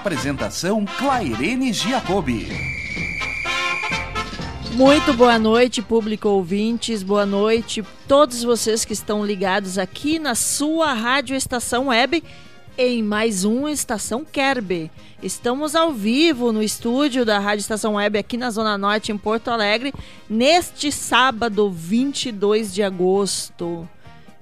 Apresentação Clairene Giacobbe. Muito boa noite, público ouvintes. Boa noite, todos vocês que estão ligados aqui na sua rádio estação web em mais um Estação Kerbe. Estamos ao vivo no estúdio da Rádio Estação Web aqui na Zona Norte, em Porto Alegre, neste sábado 22 de agosto.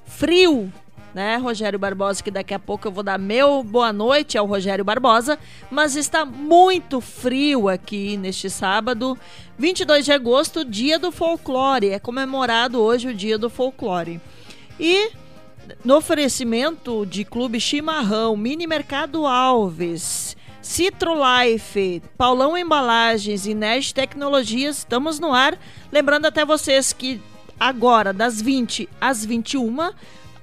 Frio, né, Rogério Barbosa, que daqui a pouco eu vou dar meu boa noite ao Rogério Barbosa, mas está muito frio aqui neste sábado, 22 de agosto, dia do folclore, é comemorado hoje o dia do folclore. E no oferecimento de Clube Chimarrão, Mini Mercado Alves, Citro Life, Paulão Embalagens e Nerd Tecnologias, estamos no ar. Lembrando até vocês que agora, das 20 às 21,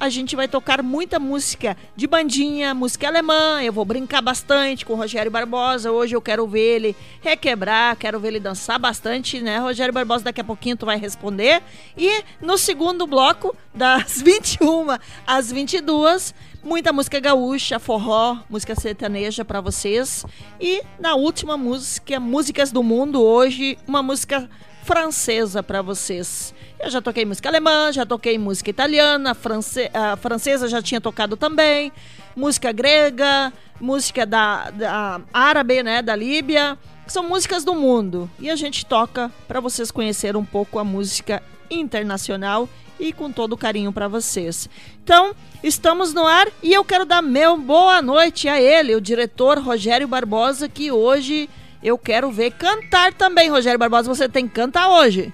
a gente vai tocar muita música de bandinha, música alemã. Eu vou brincar bastante com o Rogério Barbosa. Hoje eu quero ver ele requebrar, quero ver ele dançar bastante, né? Rogério Barbosa, daqui a pouquinho tu vai responder. E no segundo bloco, das 21 às 22, muita música gaúcha, forró, música sertaneja para vocês. E na última música, Músicas do Mundo, hoje, uma música francesa para vocês. Eu já toquei música alemã, já toquei música italiana, france a francesa já tinha tocado também, música grega, música da, da árabe, né, da Líbia. São músicas do mundo e a gente toca para vocês conhecerem um pouco a música internacional e com todo carinho para vocês. Então, estamos no ar e eu quero dar meu boa noite a ele, o diretor Rogério Barbosa, que hoje eu quero ver cantar também. Rogério Barbosa, você tem que cantar hoje.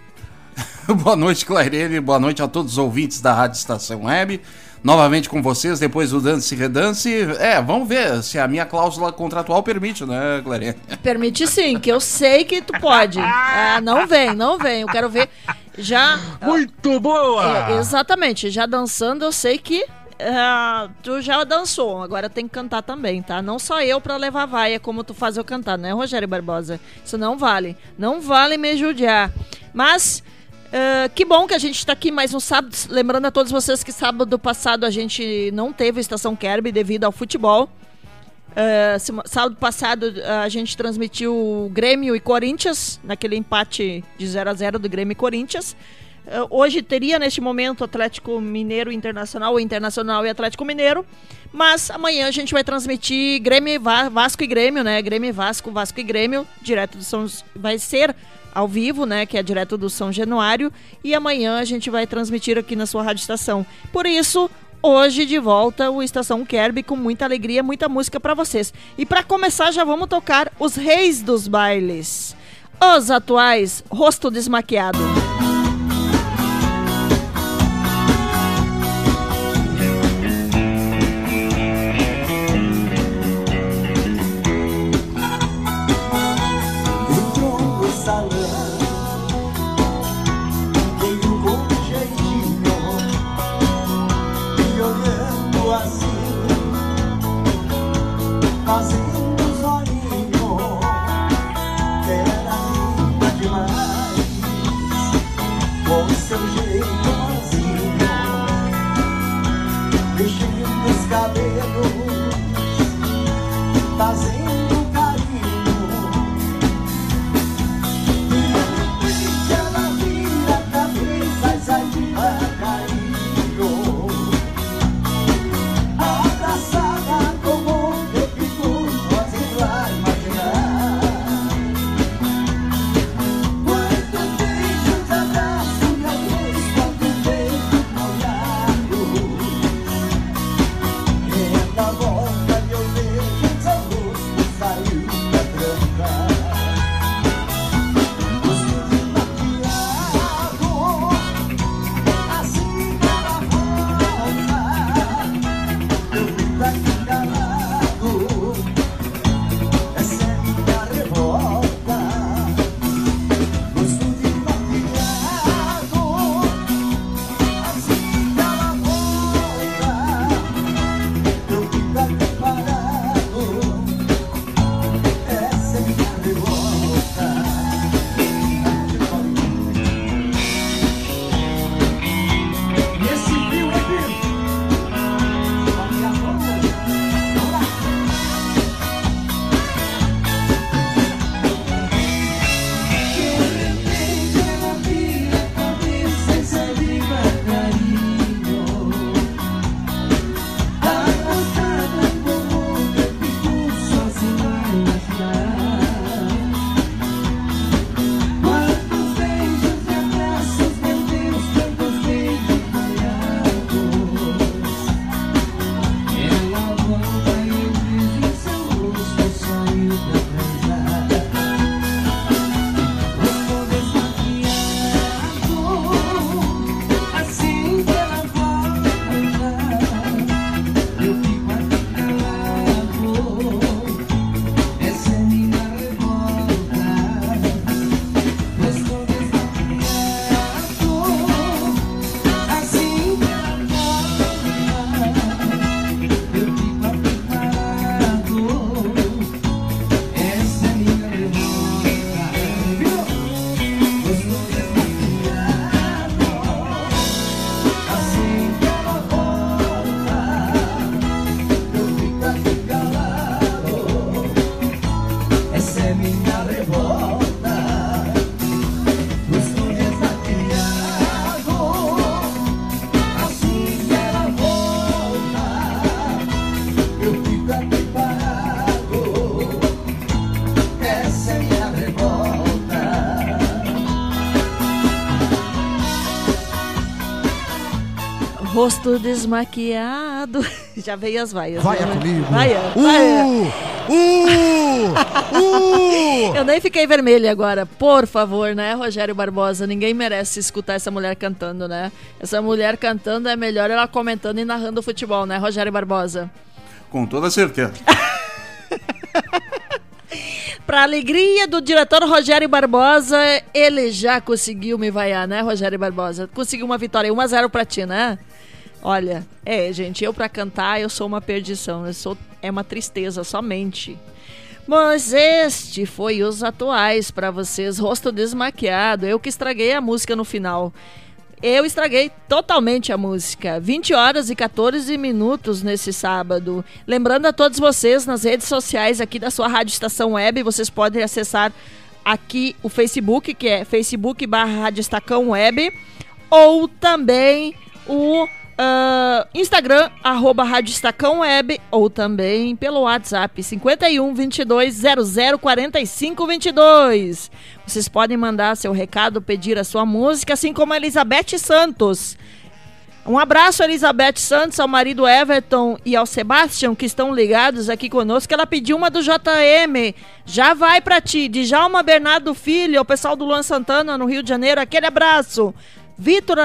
boa noite, Clairene. Boa noite a todos os ouvintes da Rádio Estação Web. Novamente com vocês, depois do Dance e Redance. É, vamos ver se a minha cláusula contratual permite, né, Clairene? Permite sim, que eu sei que tu pode. Ah, não vem, não vem. Eu quero ver já. Muito boa! É, exatamente, já dançando, eu sei que Uh, tu já dançou, agora tem que cantar também, tá? Não só eu pra levar vaia como tu faz eu cantar, né, Rogério Barbosa? Isso não vale. Não vale me judiar. Mas Uh, que bom que a gente está aqui mais um sábado. Lembrando a todos vocês que sábado passado a gente não teve Estação Kerb devido ao futebol. Uh, sábado passado a gente transmitiu Grêmio e Corinthians, naquele empate de 0 a 0 do Grêmio e Corinthians. Uh, hoje teria neste momento Atlético Mineiro Internacional, Internacional e Atlético Mineiro. Mas amanhã a gente vai transmitir Grêmio e Vasco e Grêmio, né? Grêmio e Vasco, Vasco e Grêmio, direto do São. Vai ser ao vivo, né, que é direto do São Januário, e amanhã a gente vai transmitir aqui na sua rádio estação. Por isso, hoje de volta o Estação Kerb com muita alegria, muita música para vocês. E para começar, já vamos tocar os reis dos bailes. Os atuais Rosto Desmaquiado. Rosto desmaquiado. Já veio as vaias. Vai né? comigo. Vaia, Uh! vaia. Uh! Uh! Eu nem fiquei vermelha agora, por favor, né, Rogério Barbosa? Ninguém merece escutar essa mulher cantando, né? Essa mulher cantando é melhor ela comentando e narrando futebol, né, Rogério Barbosa? Com toda certeza. Alegria do diretor Rogério Barbosa, ele já conseguiu me vaiar, né, Rogério Barbosa? Conseguiu uma vitória, 1x0 pra ti, né? Olha, é, gente, eu pra cantar, eu sou uma perdição, eu sou, é uma tristeza somente. Mas este foi os atuais pra vocês, rosto desmaquiado, eu que estraguei a música no final. Eu estraguei totalmente a música. 20 horas e 14 minutos nesse sábado. Lembrando a todos vocês nas redes sociais aqui da sua Rádio Estação Web, vocês podem acessar aqui o Facebook, que é Facebook barra Web, ou também o ah, Instagram, arroba Rádio Estacão Web, ou também pelo WhatsApp 51 22 00 45 22. Vocês podem mandar seu recado, pedir a sua música, assim como a Elizabeth Santos. Um abraço, Elizabeth Santos, ao marido Everton e ao Sebastian, que estão ligados aqui conosco. Ela pediu uma do JM. Já vai pra ti. Djalma Bernardo Filho, ao pessoal do Luan Santana, no Rio de Janeiro. Aquele abraço. Vitor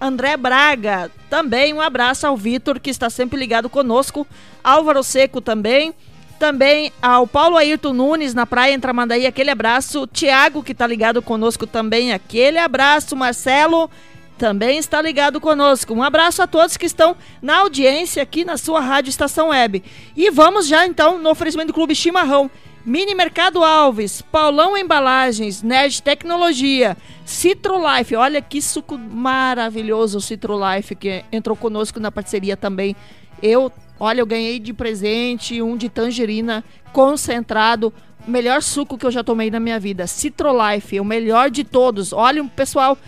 André, Braga, também um abraço ao Vitor, que está sempre ligado conosco. Álvaro Seco também. Também ao Paulo Ayrton Nunes, na Praia em Tramandaí, aquele abraço. Tiago, que está ligado conosco também, aquele abraço. Marcelo, também está ligado conosco. Um abraço a todos que estão na audiência aqui na sua Rádio Estação Web. E vamos já então no oferecimento do Clube Chimarrão. Mini Mercado Alves, Paulão Embalagens, Nerd Tecnologia, Citro Life. Olha que suco maravilhoso o Citro Life que entrou conosco na parceria também. Eu, olha, eu ganhei de presente um de tangerina concentrado. Melhor suco que eu já tomei na minha vida. Citro Life, o melhor de todos. Olha, pessoal,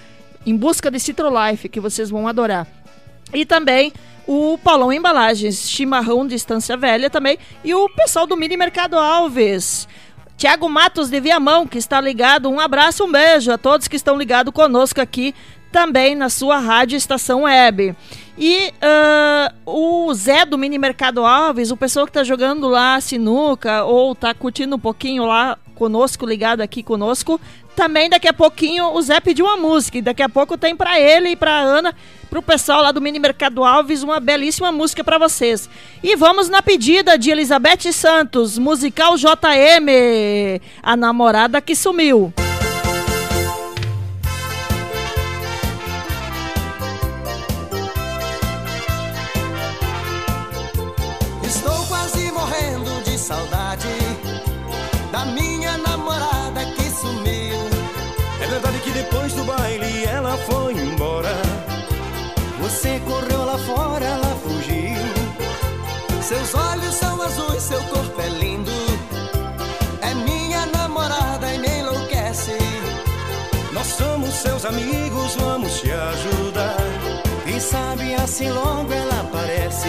em busca de Citro Life, que vocês vão adorar. E também o Paulão Embalagens, Chimarrão de Estância Velha também. E o pessoal do Mini Mercado Alves. Tiago Matos de Viamão, que está ligado. Um abraço, um beijo a todos que estão ligados conosco aqui também na sua rádio Estação Web. E ah, o Zé do Mini Mercado Alves, o pessoal que está jogando lá sinuca ou está curtindo um pouquinho lá conosco, ligado aqui conosco, também daqui a pouquinho o Zé pediu uma música e daqui a pouco tem para ele e para Ana, pro pessoal lá do Mini Mercado Alves, uma belíssima música para vocês. E vamos na pedida de Elizabeth Santos, musical JM, a namorada que sumiu. Seus amigos, vamos te ajudar. Quem sabe assim logo ela aparece.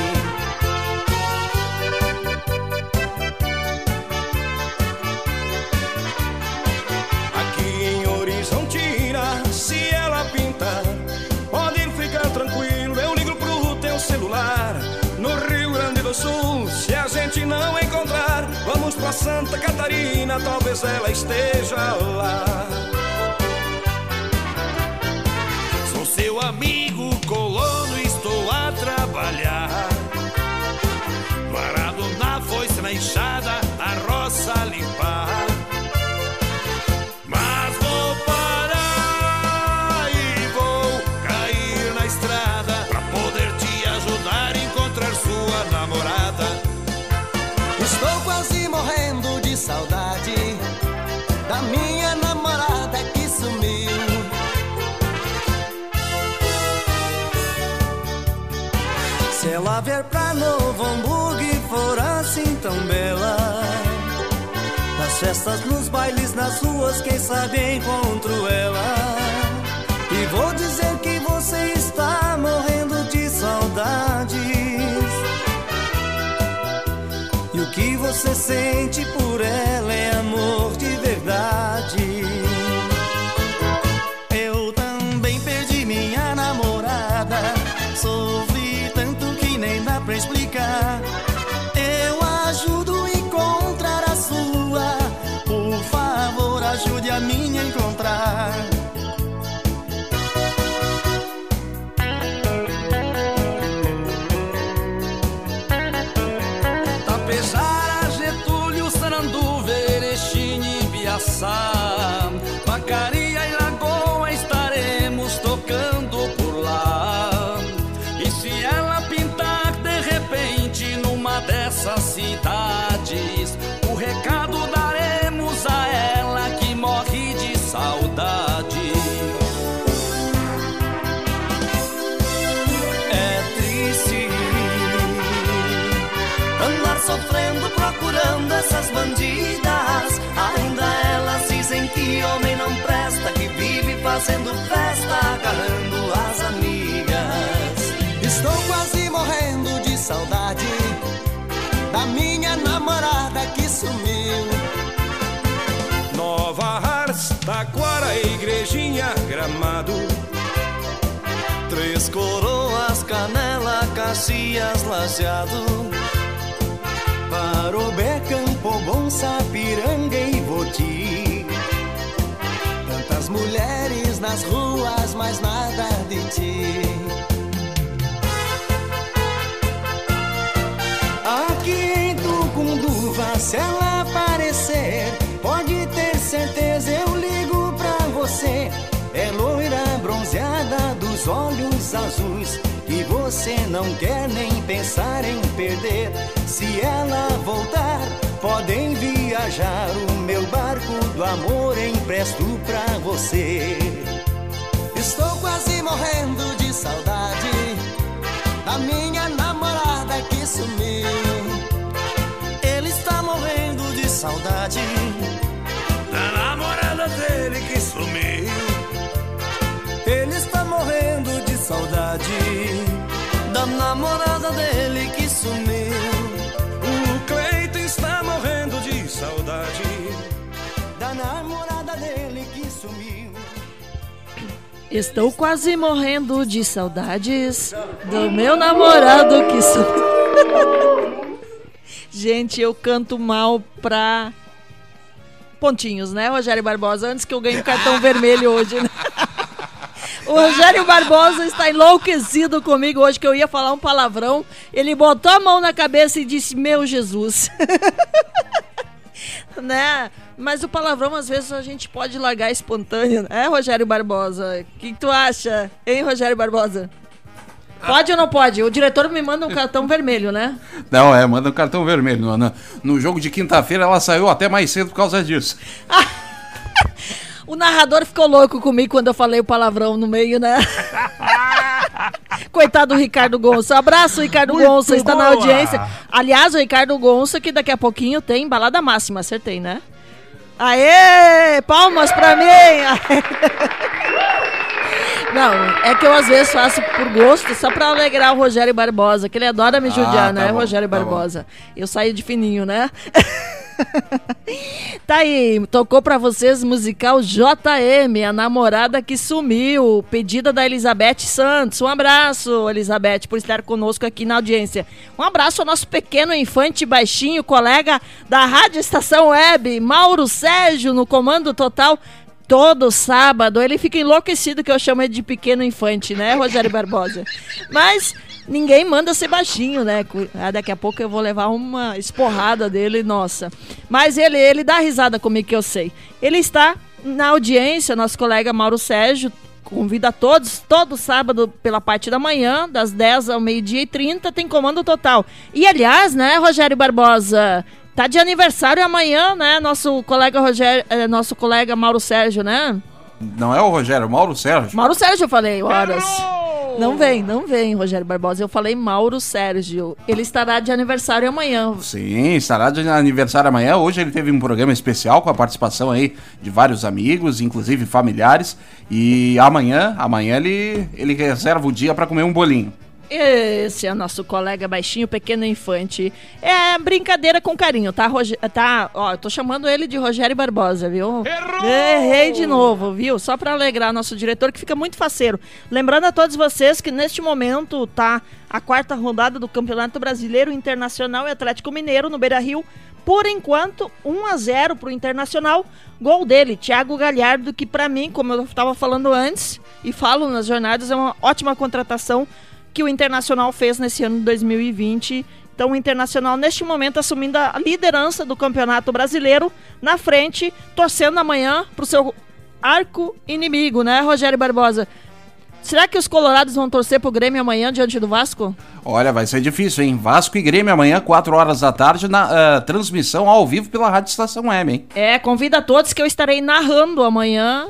Aqui em Horizontina, se ela pintar, pode ficar tranquilo. Eu ligo pro teu celular. No Rio Grande do Sul, se a gente não encontrar, vamos pra Santa Catarina, talvez ela esteja lá. Amigo colono, estou a trabalhar. Varado na foice, na enxada, a roça limpar. Mas Vier pra Novo Hamburgo for assim tão bela, nas festas, nos bailes, nas ruas, quem sabe encontro ela. E vou dizer que você está morrendo de saudades. E o que você sente por ela é amor de verdade. Fazendo festa, agarrando as amigas. Estou quase morrendo de saudade da minha namorada que sumiu. Nova Hartz, Taquara, Igrejinha, Gramado. Três coroas, canela, Caxias, lajeado. Parobé, Campo Bom, Sapiranga e Voti. Tantas mulheres nas ruas, mas nada de ti. Aqui em Tucunduva, se ela aparecer, pode ter certeza eu ligo pra você. É loira bronzeada dos olhos azuis que você não quer nem pensar em perder. Se ela voltar, podem viajar. O meu barco do amor empresto pra você. Estou quase morrendo de saudade da minha namorada que sumiu. Ele está morrendo de saudade. Da namorada dele que sumiu. Ele está morrendo de saudade da namorada dele que sumiu. O Cleiton está morrendo de saudade. Da namorada dele que sumiu. Estou quase morrendo de saudades do meu namorado que sumiu. Gente, eu canto mal pra pontinhos, né, Rogério Barbosa? Antes que eu ganhe um cartão vermelho hoje, né? O Rogério Barbosa está enlouquecido comigo hoje, que eu ia falar um palavrão. Ele botou a mão na cabeça e disse: Meu Jesus. né? Mas o palavrão, às vezes, a gente pode largar espontâneo, né, Rogério Barbosa? O que, tu acha, hein, Rogério Barbosa? Pode ou não pode? O diretor me manda um cartão vermelho, né? Não, é, manda um cartão vermelho. No, no jogo de quinta-feira ela saiu até mais cedo por causa disso. O narrador ficou louco comigo quando eu falei o palavrão no meio, né? Coitado do Ricardo Gonça. Abraço, Ricardo Muito Gonça, está na boa. audiência. Aliás, o Ricardo Gonça, que daqui a pouquinho tem balada máxima, acertei, né? Aê! Palmas pra mim! Não, é que eu às vezes faço por gosto, só pra alegrar o Rogério Barbosa, que ele adora me judiar, Ah, tá né, bom, Rogério tá bom. Barbosa? Eu saí de fininho, né? Tá aí, tocou pra vocês musical JM, a namorada que sumiu, pedida da Elizabeth Santos. Um abraço, Elizabeth, por estar conosco aqui na audiência. Um abraço ao nosso pequeno infante baixinho, colega da Rádio Estação Web, Mauro Sérgio, no comando total. Todo sábado, ele fica enlouquecido que eu chamo ele de pequeno infante, né, Rogério Barbosa? Mas ninguém manda ser baixinho, né? Ah, daqui a pouco eu vou levar uma esporrada dele, nossa. Mas ele, ele dá risada comigo que eu sei. Ele está na audiência, nosso colega Mauro Sérgio. Convida todos, todo sábado, pela parte da manhã, das 10 ao meio-dia e 30, tem comando total. E aliás, né, Rogério Barbosa? Tá de aniversário amanhã, né? Nosso colega Rogério, eh, nosso colega Mauro Sérgio, né? Não é o Rogério, é o Mauro Sérgio. Mauro Sérgio, eu falei, horas. Não vem, não vem, Rogério Barbosa. Eu falei Mauro Sérgio. Ele estará de aniversário amanhã. Sim, estará de aniversário amanhã. Hoje ele teve um programa especial com a participação aí de vários amigos, inclusive familiares. E amanhã, amanhã ele, ele reserva o dia para comer um bolinho. Esse é nosso colega baixinho, pequeno infante. É brincadeira com carinho, tá, Roge... tá? Ó, eu tô chamando ele de Rogério Barbosa, viu? Errou! Errei de novo, viu? Só pra alegrar nosso diretor, que fica muito faceiro. Lembrando a todos vocês que neste momento tá a quarta rodada do Campeonato Brasileiro Internacional e Atlético Mineiro no Beira-Rio. Por enquanto, 1 a 0 pro Internacional. Gol dele, Thiago Galhardo, que pra mim, como eu tava falando antes e falo nas jornadas, é uma ótima contratação que o Internacional fez nesse ano de 2020 Então, o Internacional, neste momento, assumindo a liderança do Campeonato Brasileiro, na frente, torcendo amanhã para o seu arco inimigo, né, Rogério Barbosa? Será que os colorados vão torcer pro Grêmio amanhã diante do Vasco? Olha, vai ser difícil, hein? Vasco e Grêmio amanhã, 4 horas da tarde, na uh, transmissão ao vivo pela Rádio Estação Web, hein? É, convida a todos que eu estarei narrando amanhã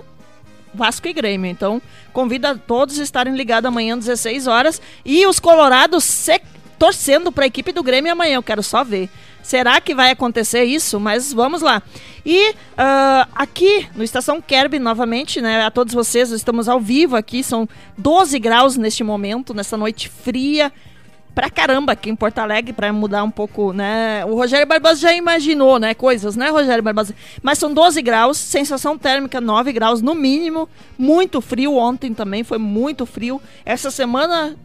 Vasco e Grêmio. Então, convida a todos a estarem ligados amanhã, 16 horas. E os colorados se... torcendo para a equipe do Grêmio amanhã, eu quero só ver. Será que vai acontecer isso? Mas vamos lá. E uh, aqui no Estação Kerb, novamente, né? A todos vocês, estamos ao vivo aqui, são 12 graus neste momento, nessa noite fria. Pra caramba aqui em Porto Alegre, pra mudar um pouco, né? O Rogério Barbosa já imaginou, né? Coisas, né, Rogério Barbosa? Mas são 12 graus, sensação térmica 9 graus no mínimo. Muito frio ontem também, foi muito frio. Essa semana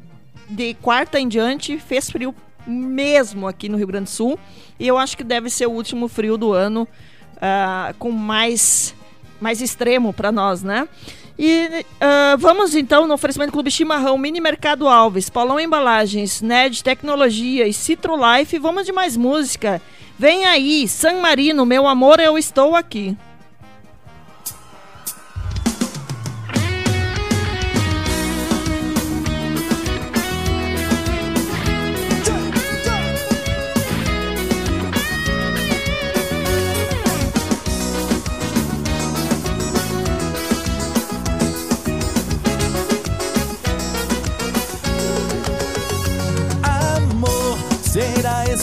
de quarta em diante fez frio mesmo aqui no Rio Grande do Sul. E eu acho que deve ser o último frio do ano uh, com mais, mais extremo para nós, né? E uh, vamos então no oferecimento Clube Chimarrão, Mini Mercado Alves, Paulão Embalagens, NED Tecnologia e Citro Life. Vamos de mais música. Vem aí, San Marino, meu amor, eu estou aqui.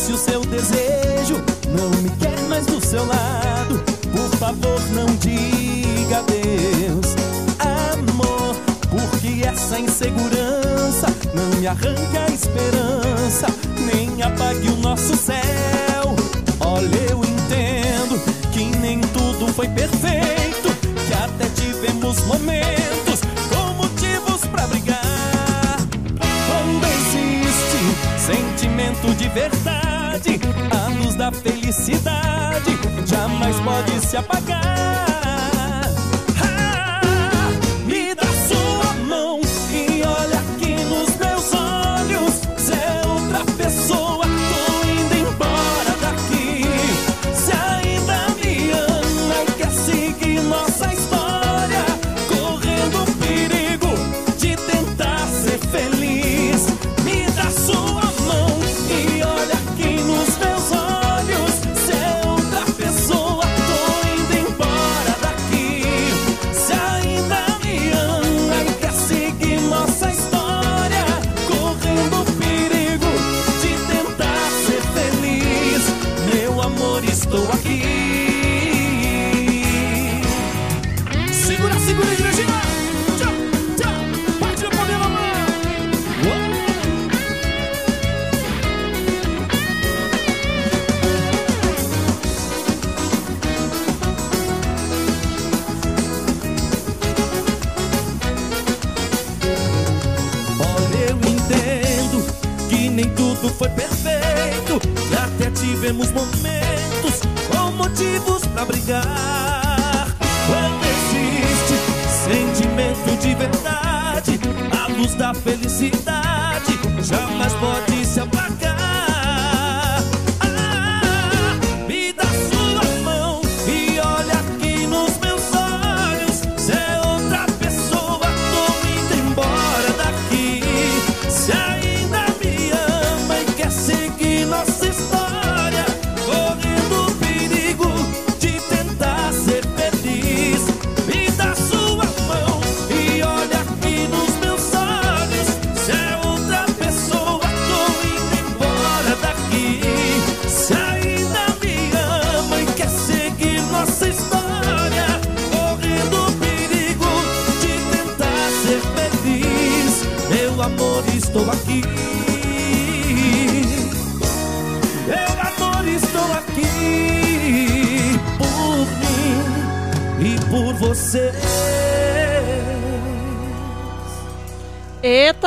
Se o seu desejo não me quer mais do seu lado, por favor não diga adeus, amor, porque essa insegurança não me arranca a esperança, nem apague o nosso céu. Olha, eu entendo que nem tudo foi perfeito, que até tivemos momentos com motivos para brigar. Quando existe sentimento de verdade se apagar.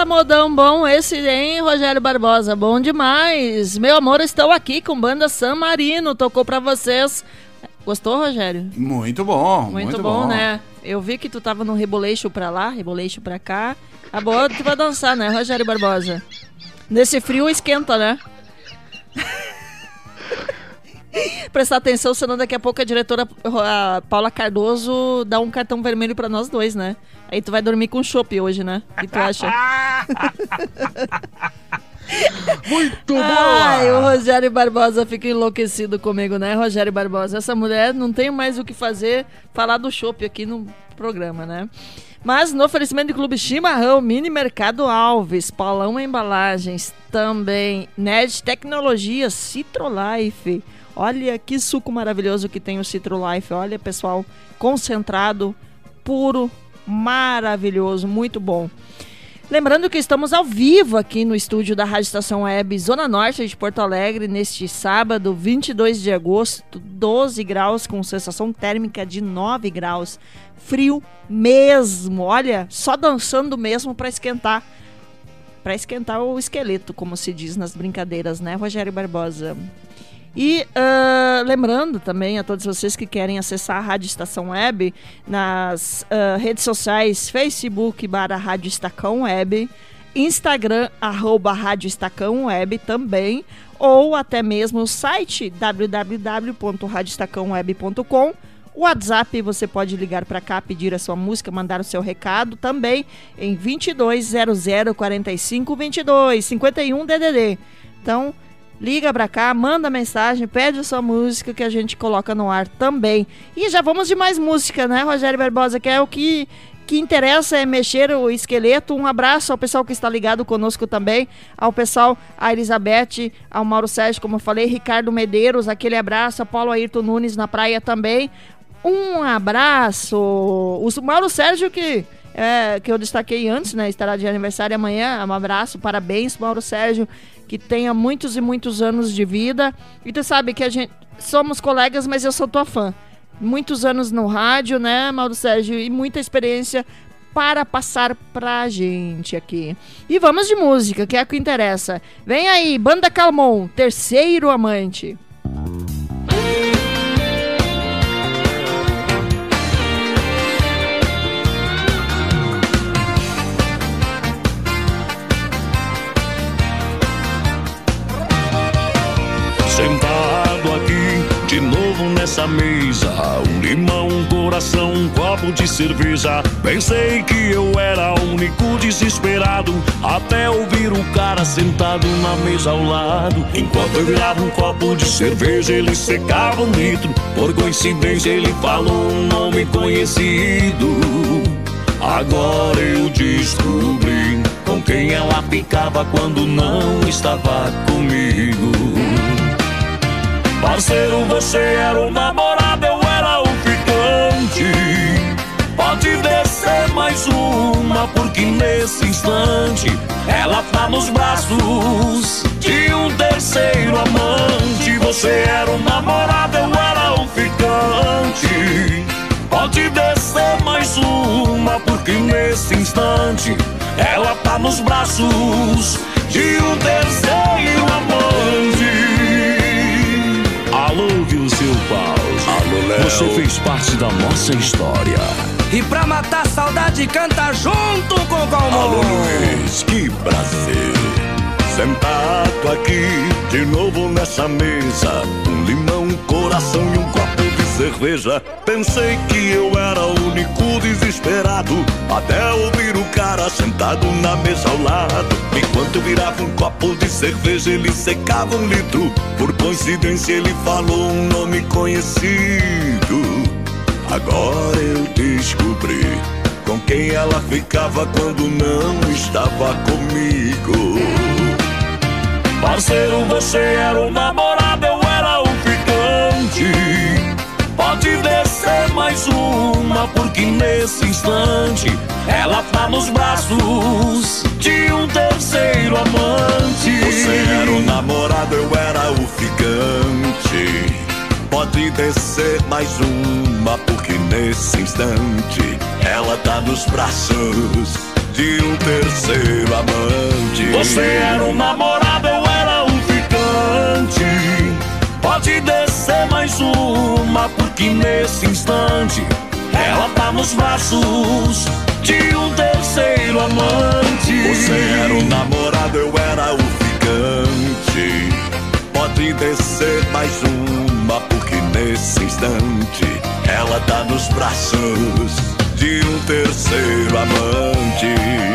Eita, modão bom esse, hein, Rogério Barbosa? Bom demais. Meu amor, estou aqui com banda San Marino. Tocou pra vocês. Gostou, Rogério? Muito bom, muito, muito bom, bom, né? Eu vi que tu tava no reboleixo pra lá, reboleixo pra cá. A boa tu vai dançar, né, Rogério Barbosa? Nesse frio esquenta, né? Prestar atenção, senão daqui a pouco a diretora a Paula Cardoso dá um cartão vermelho pra nós dois, né? Aí tu vai dormir com chopp hoje, né? O que tu acha? Muito Ai, o boa! Rogério Barbosa fica enlouquecido comigo, né, Rogério Barbosa? Essa mulher não tem mais o que fazer, falar do chopp aqui no programa, né? Mas no oferecimento do Clube Chimarrão, Mini Mercado Alves, Paulão Embalagens, também Ned Tecnologia, Citrolife. Olha que suco maravilhoso que tem o Citrolife. Olha, pessoal, concentrado, puro, maravilhoso, muito bom. Lembrando que estamos ao vivo aqui no estúdio da Rádio Estação Web Zona Norte de Porto Alegre neste sábado, 22 de agosto, 12 graus com sensação térmica de 9 graus. Frio mesmo, olha, só dançando mesmo para esquentar para esquentar o esqueleto, como se diz nas brincadeiras, né, Rogério Barbosa? E ah, lembrando também a todos vocês que querem acessar a Rádio Estação Web nas ah, redes sociais Facebook barra Rádio Estacão Web, Instagram arroba Rádio Estacão Web também, ou até mesmo o site www.radioestacãoweb.com WhatsApp, você pode ligar para cá, pedir a sua música, mandar o seu recado também em 2200 45 22 51 DDD. Então, liga pra cá, manda mensagem, pede a sua música que a gente coloca no ar também. E já vamos de mais música, né, Rogério Barbosa, que é o que que interessa é mexer o esqueleto. Um abraço ao pessoal que está ligado conosco também, ao pessoal, a Elizabeth, ao Mauro Sérgio, como eu falei, Ricardo Medeiros, aquele abraço, a Paulo Ayrton Nunes na praia também. Um abraço. O Mauro Sérgio que é, que eu destaquei antes, né? Estará de aniversário amanhã. Um abraço, parabéns, Mauro Sérgio, que tenha muitos e muitos anos de vida. E tu sabe que a gente somos colegas, mas eu sou tua fã. Muitos anos no rádio, né, Mauro Sérgio? E muita experiência para passar pra gente aqui. E vamos de música, que é o que interessa. Vem aí, Banda Calmon, terceiro amante. Novo nessa mesa. Um limão, um coração, um copo de cerveja. Pensei que eu era o único desesperado. Até ouvir o cara sentado na mesa ao lado. Enquanto eu virava um copo de cerveja Ele secava um litro. Por coincidência ele falou um nome conhecido. Agora eu descobri Com quem ela ficava quando não estava comigo Parceiro, você era o namorado, eu era o ficante. Pode descer mais uma, porque nesse instante ela tá nos braços de um terceiro amante. Você era o namorado, eu era o ficante. Pode descer mais uma, porque nesse instante ela tá nos braços de um terceiro Viu seu pau? Alô, Léo. Você fez parte da nossa história. E pra matar a saudade, canta junto com o Calmon. Alô, Luiz, que prazer. Sentado aqui, de novo nessa mesa. Um limão, um coração e um copo de cerveja. Pensei que eu era o único desesperado. Até ouvir o cara sentado na mesa ao lado. Enquanto eu virava um copo de cerveja, ele secava um litro. Por coincidência, ele falou um nome conhecido. Agora eu descobri com quem ela ficava quando não estava comigo. Parceiro, você era o namorado, eu era o ficante. Pode descer mais uma, porque nesse instante ela tá nos braços de um terceiro amante. Você era o namorado, eu era o ficante. Pode descer mais uma, porque nesse instante ela tá nos braços de um terceiro amante. Você era o namorado, eu. Pode descer mais uma, porque nesse instante ela tá nos braços de um terceiro amante. Você era o namorado, eu era o ficante. Pode descer mais uma, porque nesse instante ela tá nos braços de um terceiro amante.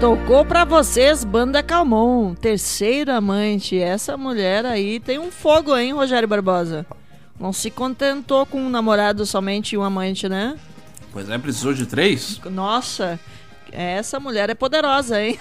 Tocou pra vocês, Banda Calmon, terceiro amante. Essa mulher aí tem um fogo, hein, Rogério Barbosa? Não se contentou com um namorado somente e um amante, né? Pois é, precisou de três? Nossa, essa mulher é poderosa, hein?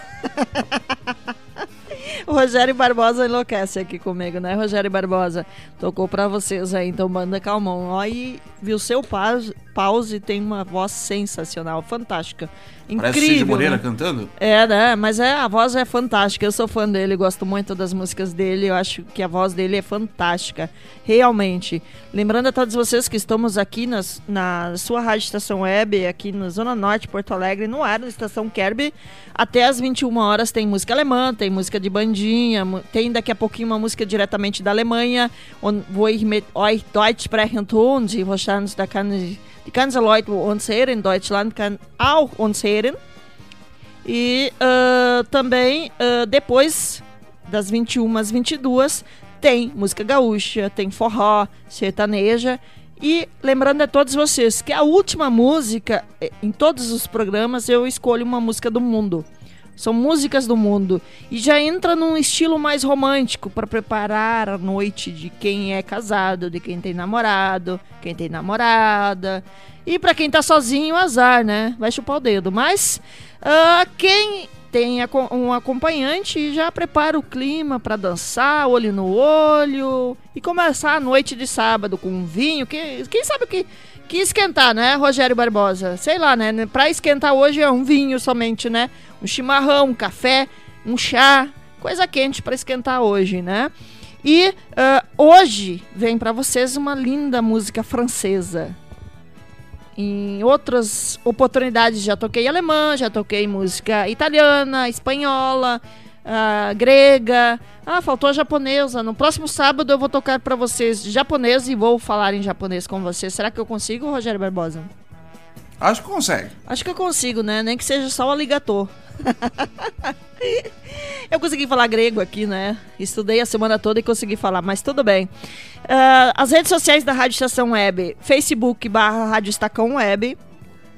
O Rogério Barbosa enlouquece aqui comigo, né, Rogério Barbosa? Tocou pra vocês aí, então banda Calmon. Ó, e viu seu pause, pause tem uma voz sensacional, fantástica. Parece Incrível. Cid Moreira né? cantando? É, né? Mas é, a voz é fantástica. Eu sou fã dele, gosto muito das músicas dele. Eu acho que a voz dele é fantástica, realmente. Lembrando a todos vocês que estamos aqui nas, na sua rádio estação web, aqui na Zona Norte, Porto Alegre, no ar, na estação Kerb. Até às 21 horas tem música alemã, tem música de bandinha, tem daqui a pouquinho uma música diretamente da Alemanha. Und wo ich mit euch Deutsch sprechen tun, Sie wahrscheinlich, da kann die ganzen Leute, die uns hören in Deutschland, kann auch uns hören. E ah, também, ah, depois das 21 às 22, tem música gaúcha, tem forró, sertaneja. E lembrando a todos vocês que a última música, eh, em todos os programas, eu escolho uma música do mundo. São músicas do mundo. E já entra num estilo mais romântico para preparar a noite de quem é casado, de quem tem namorado, quem tem namorada. E para quem tá sozinho, azar, né? Vai chupar o dedo. Mas ah, quem tem um acompanhante já prepara o clima para dançar, olho no olho e começar a noite de sábado com um vinho. Que, quem sabe que, que esquentar, né, Rogério Barbosa? Sei lá, né? Pra esquentar hoje é um vinho somente, né? Um chimarrão, um café, um chá, coisa quente para esquentar hoje, né? E ah, hoje vem para vocês uma linda música francesa. Em outras oportunidades já toquei alemã, já toquei música italiana, espanhola, ah, grega. Ah, faltou a japonesa. No próximo sábado eu vou tocar para vocês japonês e vou falar em japonês com vocês. Será que eu consigo, Rogério Barbosa? Acho que consegue. Acho que eu consigo, né? Nem que seja só o aligator. eu consegui falar grego aqui, né? Estudei a semana toda e consegui falar, mas tudo bem. Ah, as redes sociais da Rádio Estação Web, Facebook barra Rádio Estacão Web,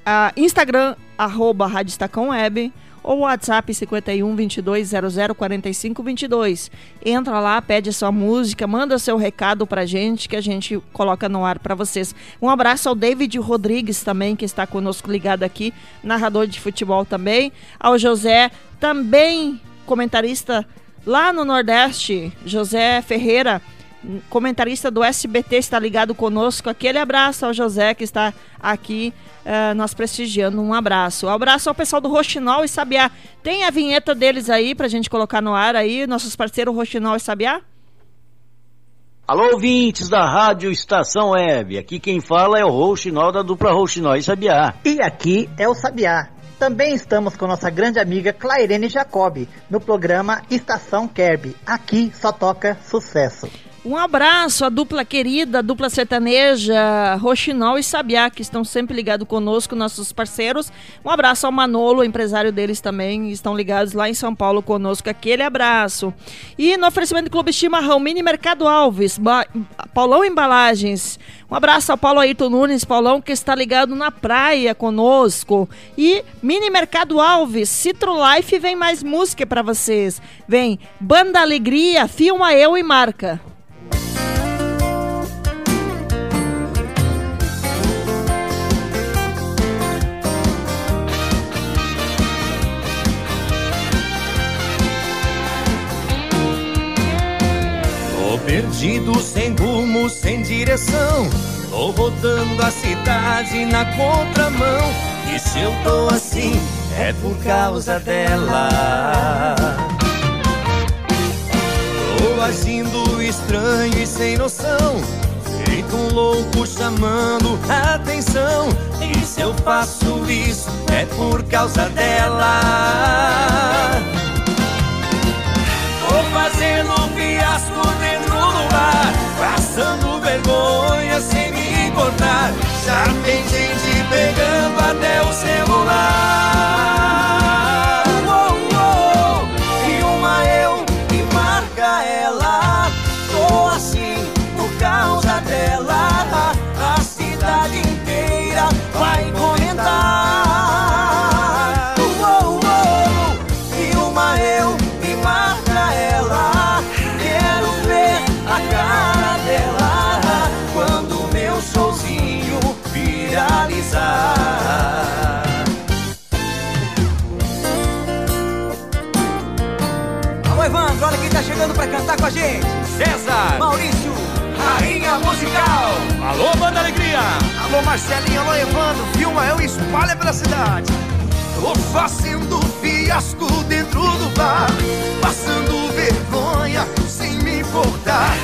ah, Instagram, arroba Rádio Estacão Web, ou WhatsApp 51 22 00 45 22. Entra lá, pede sua música, manda seu recado pra gente que a gente coloca no ar pra vocês. Um abraço ao David Rodrigues também, que está conosco ligado aqui, narrador de futebol também. Ao José, também comentarista lá no Nordeste, José Ferreira, comentarista do SBT, está ligado conosco. Aquele abraço ao José que está aqui eh, nós prestigiando. Um abraço. Um abraço ao pessoal do Roxinol e Sabiá. Tem a vinheta deles aí pra gente colocar no ar aí, nossos parceiros Roxinol e Sabiá? Alô, ouvintes da Rádio Estação Web. Aqui quem fala é o Rouxinol da dupla Rouxinol e Sabiá. E aqui é o Sabiá. Também estamos com nossa grande amiga Clairene Jacobi no programa Estação Kerb. Aqui só toca sucesso. Um abraço à dupla querida, a dupla sertaneja, Roxinol e Sabiá, que estão sempre ligados conosco, nossos parceiros. Um abraço ao Manolo, empresário deles também, estão ligados lá em São Paulo conosco. Aquele abraço. E no oferecimento do Clube Chimarrão, Mini Mercado Alves, Ba- Paulão Embalagens. Um abraço ao Paulo Ayrton Nunes, Paulão, que está ligado na praia conosco. E Mini Mercado Alves, Citro Life, vem mais música para vocês. Vem Banda Alegria, Filma Eu e Marca. Perdido, sem rumo, sem direção. Tô rodando a cidade na contramão. E se eu tô assim, é por causa dela. Tô agindo estranho e sem noção. Feito um louco chamando atenção. E se eu faço isso, é por causa dela. Tô Passando vergonha sem me importar. Já tem gente pegando até o celular com a gente. César. Maurício, Rainha Musical. Alô, Banda Alegria. Alô, Marcelinho, alô, Evandro. Vilma, eu espalho pela cidade. Tô fazendo fiasco dentro do bar Passando vergonha sem me importar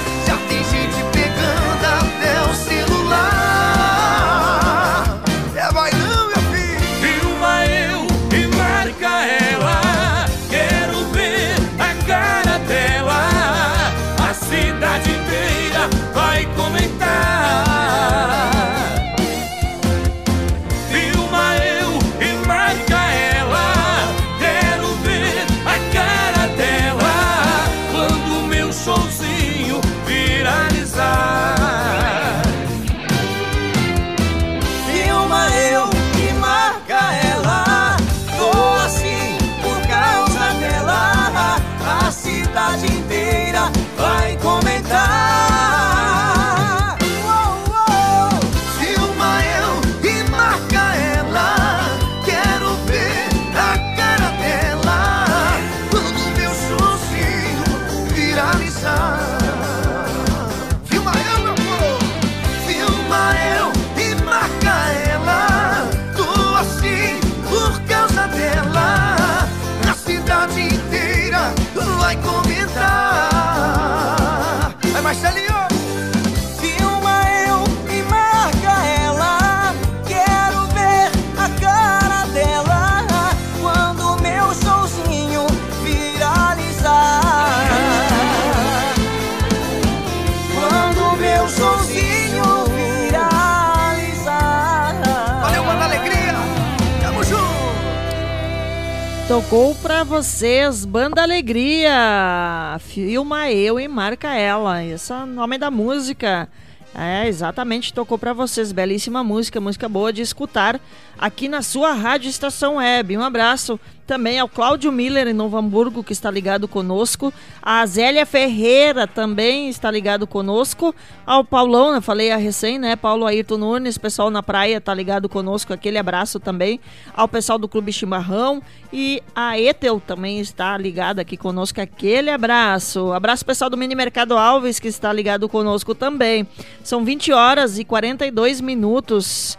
Tocou pra vocês, Banda Alegria. Filma eu e marca ela. Esse é o nome da música. É, exatamente, tocou pra vocês. Belíssima música, música boa de escutar aqui na sua rádio estação web. Um abraço também ao Cláudio Miller em Novo Hamburgo, que está ligado conosco. A Zélia Ferreira também está ligado conosco. Ao Paulão, eu falei a recém, né? Paulo Ayrton Nunes, pessoal na praia tá ligado conosco. Aquele abraço também. Ao pessoal do Clube Chimarrão. E a Etel também está ligada aqui conosco. Aquele abraço. Abraço pessoal do Mini Mercado Alves, que está ligado conosco também. São 20 horas e 42 minutos.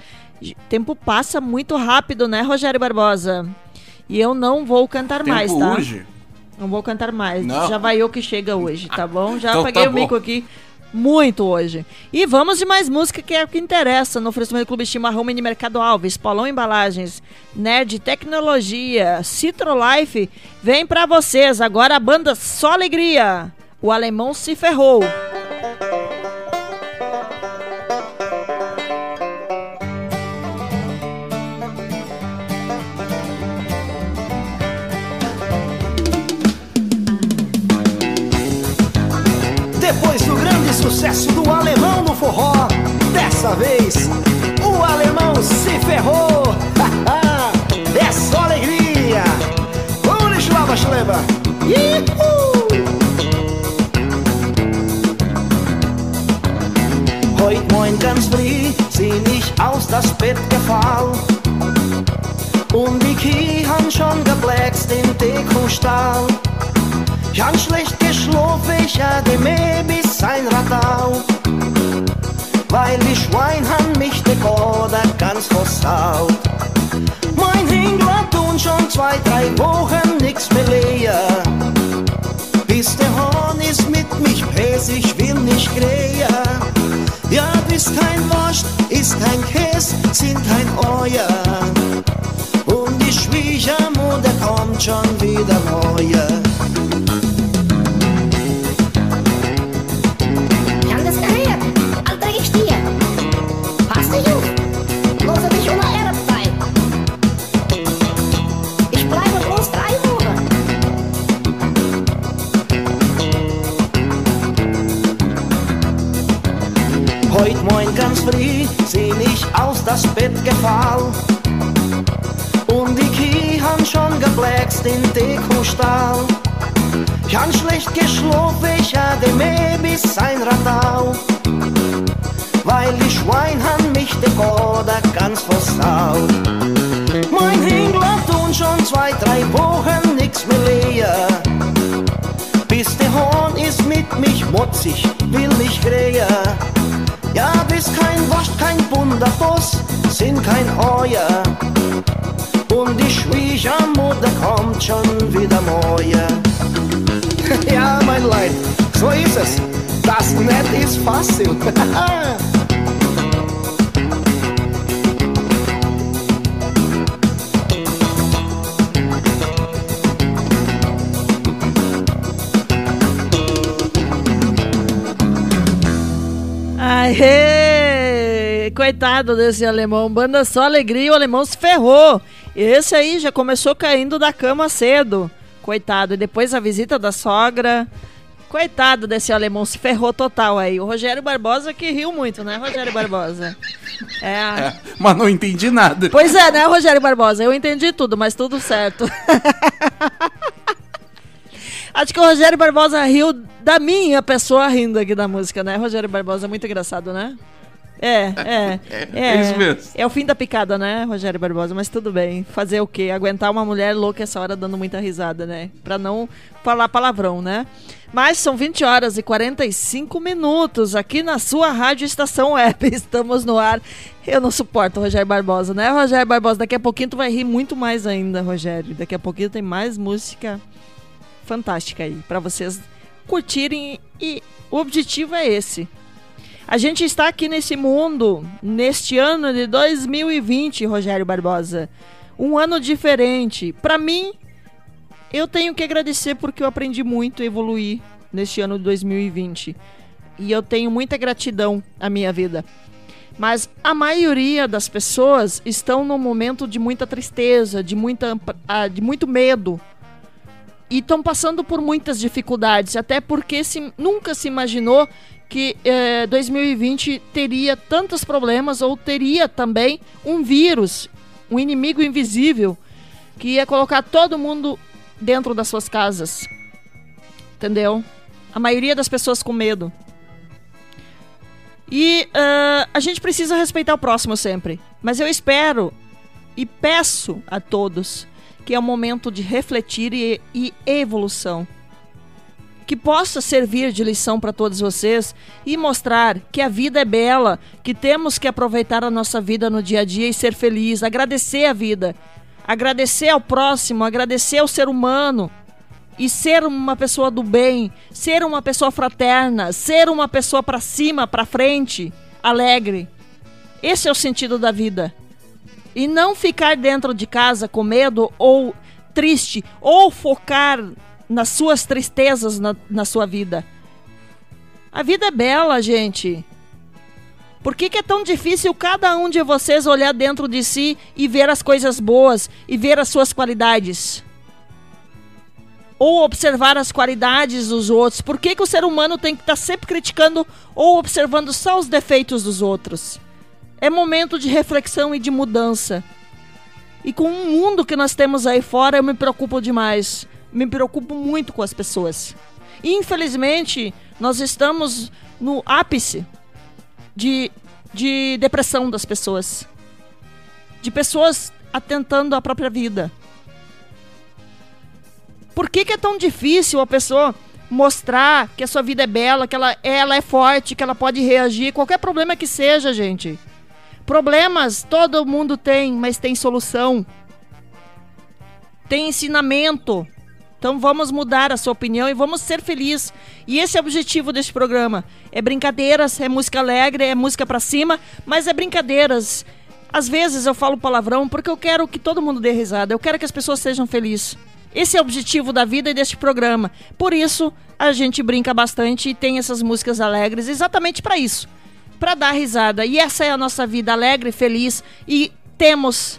Tempo passa muito rápido, né, Rogério Barbosa? E eu não vou cantar Tempo mais, tá? urge. Não vou cantar mais. Não. Já vai eu que chega hoje, tá bom? Já Então paguei tá o mico bom. aqui muito hoje. E vamos de mais música que é o que interessa no oferecimento do Clube Chimarrão Mini Mercado Alves, Paulão Embalagens, Nerd Tecnologia, Citrolife. Vem pra vocês agora a banda Só Alegria. O alemão se ferrou. Dessa vez o alemão se ferrou. é só alegria. Lá, Schleba. Heut moin ganz früh seh ich aus das Bett gefallen und die Kie han schon gebläckst in Dekostall. Ich han schlecht geschlafen, ich hatte mehr bis ein Radau. Weil die Schwein han mich de ganz versaut. Mein Hingler tun schon zwei, drei Wochen nix mehr leer. Bis der Horn ist mit mich pes, ich will nicht krähen. Ja, bist kein Wurst, ist kein Käse, sind kein Euer. Und die Schwiegermutter kommt schon wieder neue. Moin ganz früh seh ich aus das Bett gefallen Und die Kie han schon gebläckst in Dekostall Ich han schlecht geschlafen, ich hatte mehr bis ein Radau Weil die Schwein han mich de Korder ganz versaut. Mein Hingler tun schon zwei, drei Wochen nix mehr leer Bis der Horn ist mit mich schmutzig, will ich krähe. Ja, bist kein Wurst, kein Wunderboss, sind kein Euer. Und die Schwiegermutter kommt schon wieder morgen. ja, mein Leid, so ist es. Das Nett ist fácil. Aê! Coitado desse alemão. Banda só alegria, o alemão se ferrou. Esse aí já começou caindo da cama cedo. Coitado. E depois a visita da sogra. Coitado desse alemão, se ferrou total aí. O Rogério Barbosa que riu muito, né, Rogério Barbosa? É. É, mas não entendi nada. Pois é, né, Rogério Barbosa? Eu entendi tudo, mas tudo certo. Acho que o Rogério Barbosa riu da minha pessoa rindo aqui da música, né? Rogério Barbosa é muito engraçado, né? É, é, É, é. é isso mesmo. É o fim da picada, né, Rogério Barbosa? Mas tudo bem. Fazer o quê? Aguentar uma mulher louca essa hora dando muita risada, né? Pra não falar palavrão, né? Mas são 20 horas e 45 minutos aqui na sua Rádio Estação Web. Estamos no ar. Eu não suporto o Rogério Barbosa, né, Rogério Barbosa? Daqui a pouquinho tu vai rir muito mais ainda, Rogério. Daqui a pouquinho tem mais música fantástica aí pra vocês curtirem e o objetivo é esse. A gente está aqui nesse mundo neste ano de 2020, Rogério Barbosa. Um ano diferente. Pra mim, eu tenho que agradecer porque eu aprendi muito e evoluí neste ano de 2020. E eu tenho muita gratidão à minha vida. Mas a maioria das pessoas estão num momento de muita tristeza, de, muita, ah, de muito medo. E estão passando por muitas dificuldades, até porque se, nunca se imaginou que eh, 2020 teria tantos problemas ou teria também um vírus, um inimigo invisível que ia colocar todo mundo dentro das suas casas. Entendeu? A maioria das pessoas com medo. E ah, a gente precisa respeitar o próximo sempre. Mas eu espero e peço a todos que é um momento de refletir e, e evolução. Que possa servir de lição para todos vocês e mostrar que a vida é bela, que temos que aproveitar a nossa vida no dia a dia e ser feliz, agradecer a vida, agradecer ao próximo, agradecer ao ser humano e ser uma pessoa do bem, ser uma pessoa fraterna, ser uma pessoa para cima, para frente, alegre. Esse é o sentido da vida. E não ficar dentro de casa com medo ou triste, ou focar nas suas tristezas na, na sua vida. A vida é bela, gente. Por que, que é tão difícil cada um de vocês olhar dentro de si e ver as coisas boas e ver as suas qualidades? Ou observar as qualidades dos outros? Por que, que o ser humano tem que estar sempre criticando ou observando só os defeitos dos outros? É momento de reflexão e de mudança. E com o mundo que nós temos aí fora, eu me preocupo demais. Me preocupo muito com as pessoas. Infelizmente, nós estamos no ápice de, de depressão das pessoas. De pessoas atentando à própria vida. Por que, que é tão difícil a pessoa mostrar que a sua vida é bela, que ela, ela é forte, que ela pode reagir, qualquer problema que seja, gente? Problemas todo mundo tem, mas tem solução. Tem ensinamento. Então vamos mudar a sua opinião e vamos ser felizes. E esse é o objetivo deste programa. É brincadeiras, é música alegre, é música pra cima, mas é brincadeiras. Às vezes eu falo palavrão porque eu quero que todo mundo dê risada. Eu quero que as pessoas sejam felizes. Esse é o objetivo da vida e deste programa. Por isso a gente brinca bastante e tem essas músicas alegres exatamente para isso para dar risada. E essa é a nossa vida alegre, feliz e temos,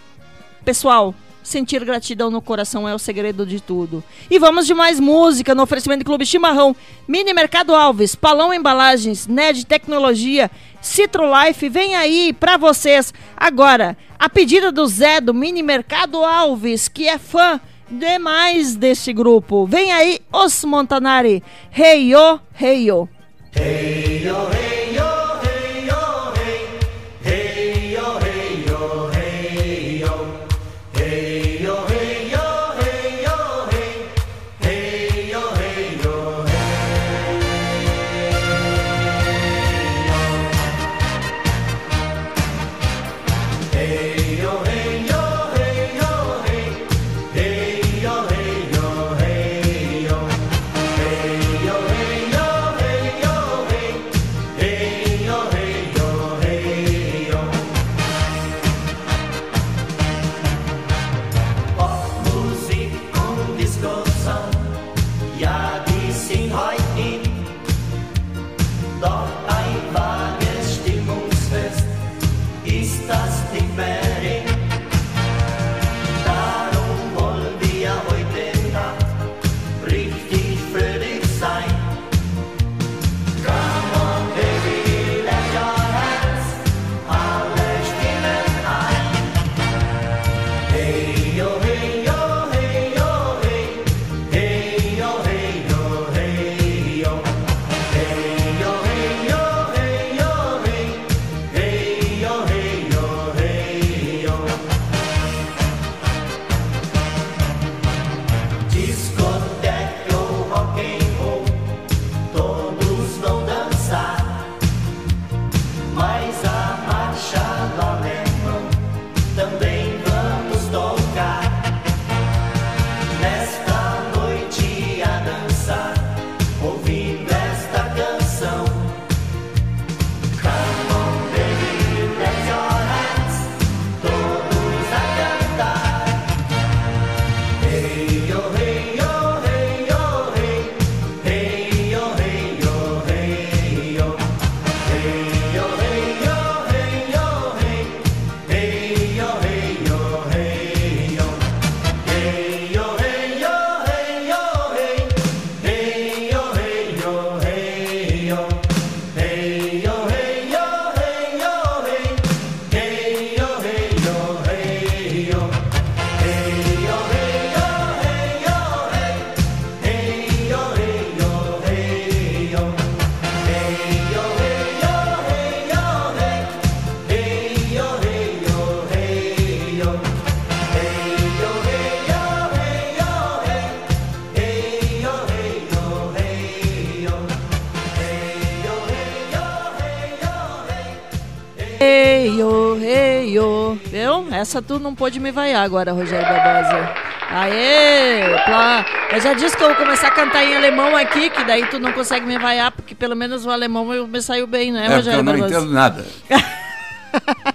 pessoal, sentir gratidão no coração é o segredo de tudo. E vamos de mais música no oferecimento do Clube Chimarrão, Mini Mercado Alves, Palão Embalagens, NED Tecnologia, Citro Life, vem aí para vocês agora. A pedida do Zé do Mini Mercado Alves, que é fã demais deste grupo. Vem aí os Montanari. Yo, hey yo, hey Essa tu não pôde me vaiar agora, Rogério Barbosa. Aê! Plá. Eu já disse que eu vou começar a cantar em alemão aqui, que daí tu não consegue me vaiar, porque pelo menos o alemão eu- me saiu bem, né, É, Rogério eu não Barbosa? entendo nada.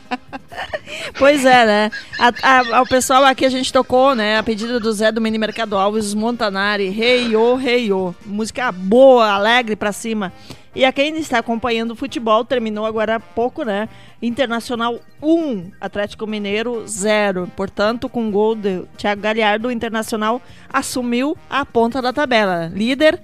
Pois é, né? A, a- ao pessoal aqui a gente tocou, né? A pedido do Zé do Mini Mercado Alves, Montanari, Rei Ô, Rei Ô. Música boa, alegre pra cima. E a quem está acompanhando o futebol, terminou agora há pouco, né? Internacional 1, Atlético Mineiro 0. Portanto, com gol de Thiago Galhardo, o Internacional assumiu a ponta da tabela. Líder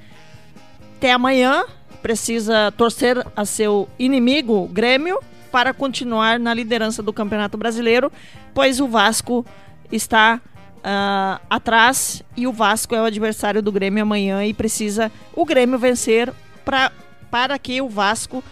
até amanhã. Precisa torcer a seu inimigo, o Grêmio, para continuar na liderança do Campeonato Brasileiro, pois o Vasco está ah, atrás e o Vasco é o adversário do Grêmio amanhã e precisa o Grêmio vencer pra, para que o Vasco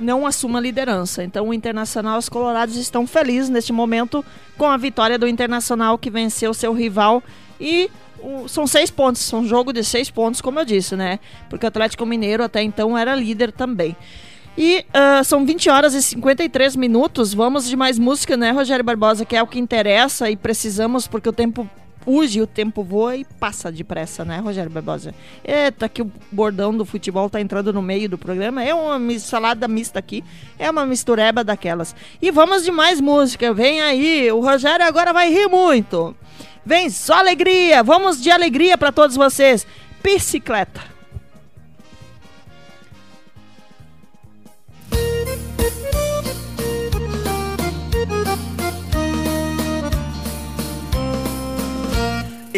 não assuma liderança. Então o Internacional, os colorados estão felizes neste momento com a vitória do Internacional que venceu seu rival e o- são seis pontos, são um jogo de seis pontos, como eu disse, né? Porque o Atlético Mineiro até então era líder também. E ah, são 20 horas e 53 minutos. Vamos de mais música, né, Rogério Barbosa? Que é o que interessa e precisamos, porque o tempo urge, o tempo voa e passa depressa, né, Rogério Barbosa? Eita, que o bordão do futebol tá entrando no meio do programa. É uma salada mista aqui. É uma mistureba daquelas. E vamos de mais música. Vem aí. O Rogério agora vai rir muito. Vem só alegria. Vamos de alegria para todos vocês. Bicicleta.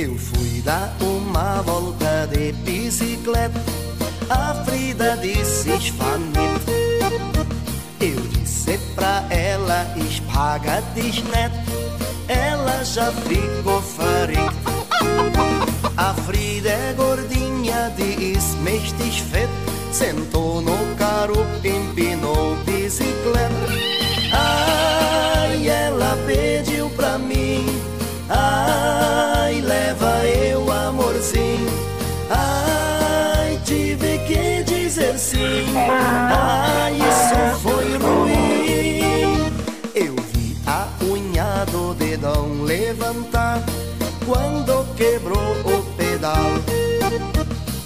Eu fui dar uma volta de bicicleta, a Frida disse esfanito. Eu disse pra ela, espaga neto, ela já ficou farita. A Frida é gordinha, diz mestisfeito, sentou no carro, empinou bicicleta. Sim, ai, isso foi ruim. Eu vi a unha do dedão levantar quando quebrou o pedal.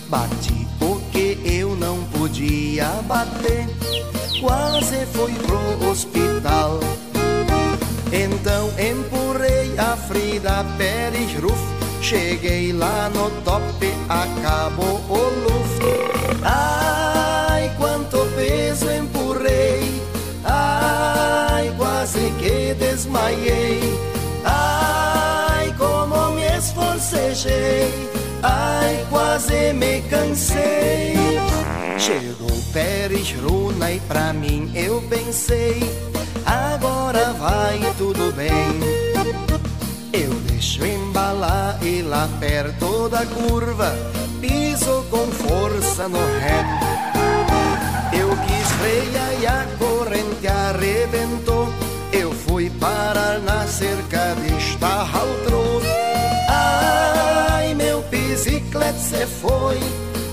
Bati o que eu não podia bater, quase fui pro hospital. Então empurrei a Frida Pérez Ruf, cheguei lá no top, acabou o luft. Ai, desmaiei. Ai, como me esforcejei, ai, quase me cansei. Chegou Pérez Runa e pra mim eu pensei, agora vai tudo bem. Eu deixo embalar e lá perto da curva, piso com força no ré. Eu quis frear e a corrente arrebentou. Parar na cerca de Stahaltro. Ai, meu bicicleta se foi.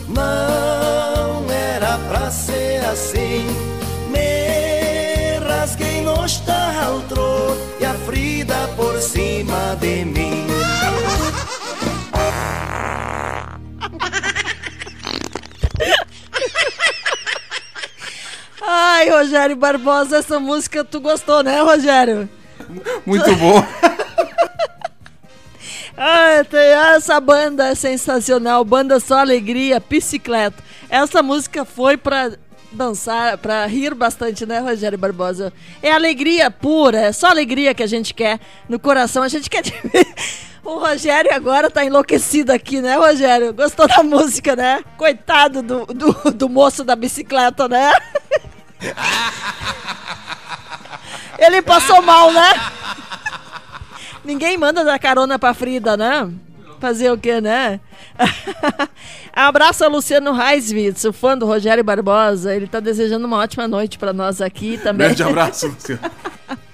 Não era pra ser assim. Me rasguei no Stahaltro e a Frida por cima de mim. Ai, Rogério Barbosa, essa música tu gostou, né, Rogério? Muito bom. Ah, tem essa banda é sensacional, banda só alegria, bicicleta. Essa música foi pra dançar, pra rir bastante, né, Rogério Barbosa? É alegria pura, é só alegria que a gente quer no coração. A gente quer ver. O Rogério agora tá enlouquecido aqui, né, Rogério? Gostou da música, né? Coitado do, do, do moço da bicicleta, né? Ele passou mal, né? Ninguém manda dar carona pra Frida, né? Fazer o quê, né? Abraço a Luciano Reiswitz, o fã do Rogério Barbosa. Ele tá desejando uma ótima noite pra nós aqui também. Grande abraço, Luciano.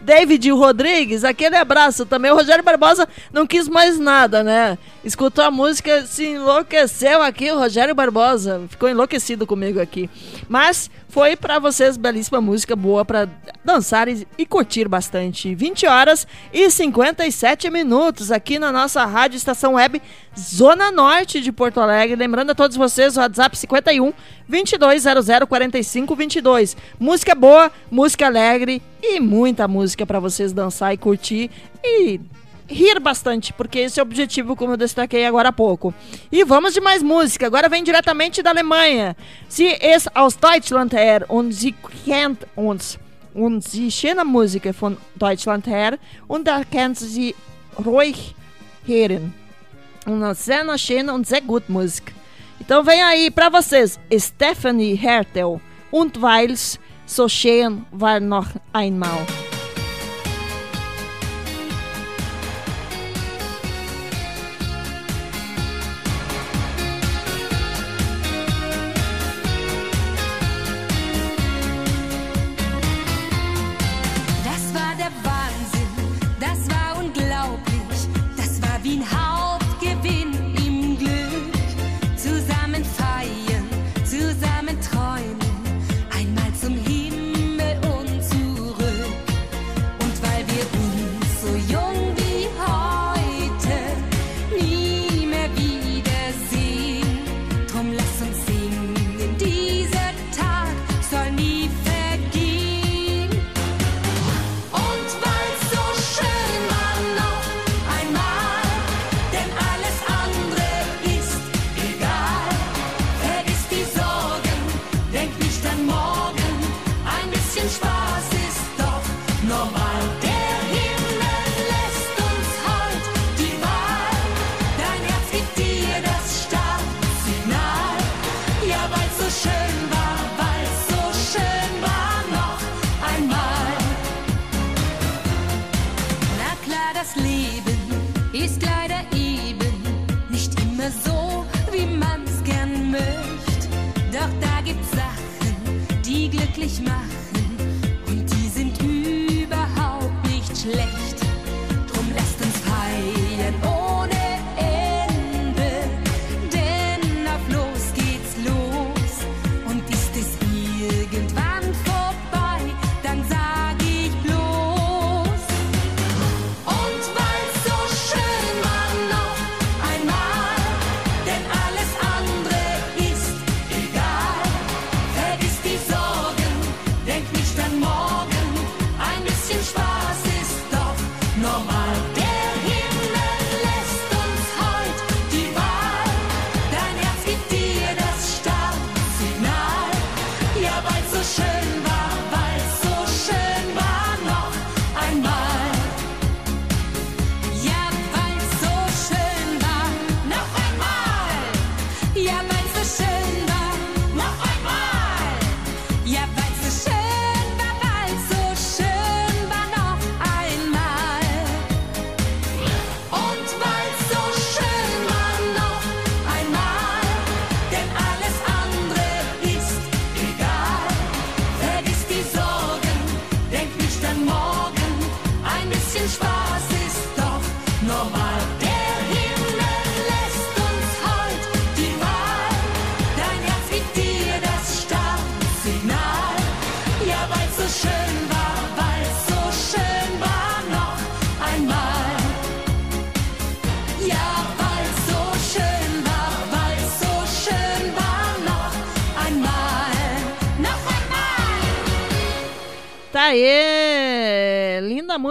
David Rodrigues, aquele abraço também. O Rogério Barbosa não quis mais nada, né? Escutou a música, se enlouqueceu aqui. O Rogério Barbosa ficou enlouquecido comigo aqui. Mas foi pra vocês belíssima música boa pra dançar e, e curtir bastante. 20 horas e 57 minutos aqui na nossa rádio estação web Zona Norte de Porto Alegre. Lembrando a todos vocês, o WhatsApp 51 2200 45 22. Música boa, música alegre e muita música para vocês dançar e curtir e rir bastante, porque esse é o objetivo, como eu destaquei agora há pouco. E vamos de mais música. Agora vem diretamente da Alemanha. Sie ist aus Deutschland her und sie kennt uns. Und sie schöne Musik von Deutschland her und da kennt sie ruhig hören. Uma sehr schöne und sehr gut Musik. Então vem aí pra vocês Stephanie Hertel und weil's so schön war noch einmal. Glücklich machen und die sind überhaupt nicht schlecht.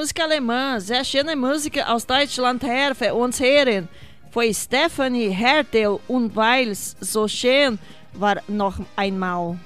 Música alemã. Sehr schöne Musik aus Deutschland her für uns hören. Foi Stephanie Hertel und weil's so schön war noch einmal.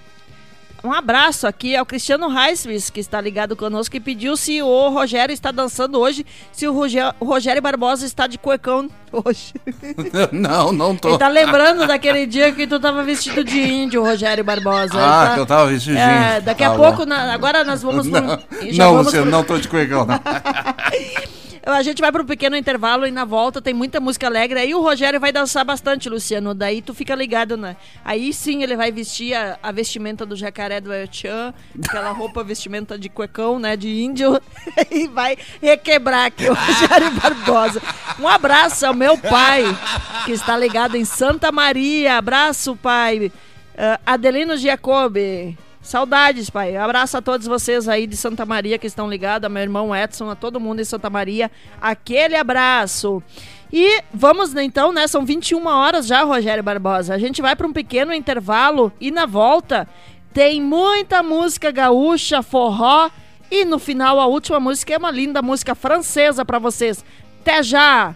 Um abraço aqui ao Cristiano Reisvis, que está ligado conosco e pediu se o Rogério está dançando hoje, se o Rogério, o Rogério Barbosa está de cuecão hoje. não, não tô. Ele tá lembrando daquele dia que tu tava vestido de índio, Rogério Barbosa. Ah, tá- que eu tava vestido de É, índio. daqui Tá a pouco, na- agora nós vamos pro- Não, já não vamos Luciano, pro- não tô de cuecão, não. A gente vai para um pequeno intervalo e na volta tem muita música alegre. Aí o Rogério vai dançar bastante, Luciano. Daí tu fica ligado, né? Aí sim ele vai vestir a, a vestimenta do jacaré do El Chan, aquela roupa vestimenta de cuecão, né? De índio. e vai requebrar aqui o Rogério Barbosa. Um abraço ao meu pai, que está ligado em Santa Maria. Abraço, pai. Ah, Adelino Giacobbe. Saudades, pai. Abraço a todos vocês aí de Santa Maria que estão ligados, a meu irmão Edson, a todo mundo em Santa Maria. Aquele abraço. E vamos né, então, né? São 21 horas já, Rogério Barbosa. A gente vai para um pequeno intervalo e na volta tem muita música gaúcha, forró e no final a última música é uma linda música francesa para vocês. Até já!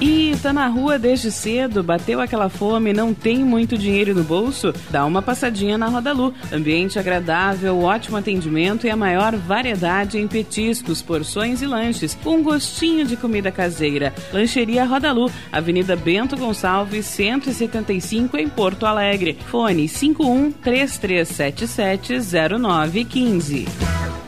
E tá na rua desde cedo, bateu aquela fome, não tem muito dinheiro no bolso? Dá uma passadinha na Rodalu. Ambiente agradável, ótimo atendimento e a maior variedade em petiscos, porções e lanches, com um gostinho de comida caseira. Lancheria Rodalu, Avenida Bento Gonçalves, 175 em Porto Alegre. Fone 51 3377 0915.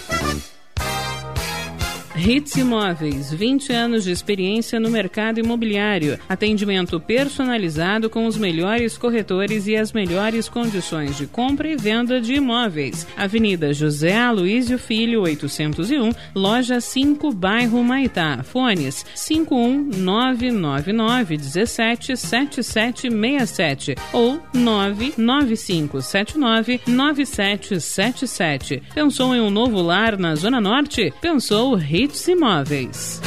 Hits Imóveis, 20 anos de experiência no mercado imobiliário. Atendimento personalizado com os melhores corretores e as melhores condições de compra e venda de imóveis. Avenida José Aloísio Filho, 801, Loja 5, Bairro Maitá. Fones 51999 17 7767 ou 99579 9777. Pensou em um novo lar na Zona Norte? Pensou Hits Imóveis.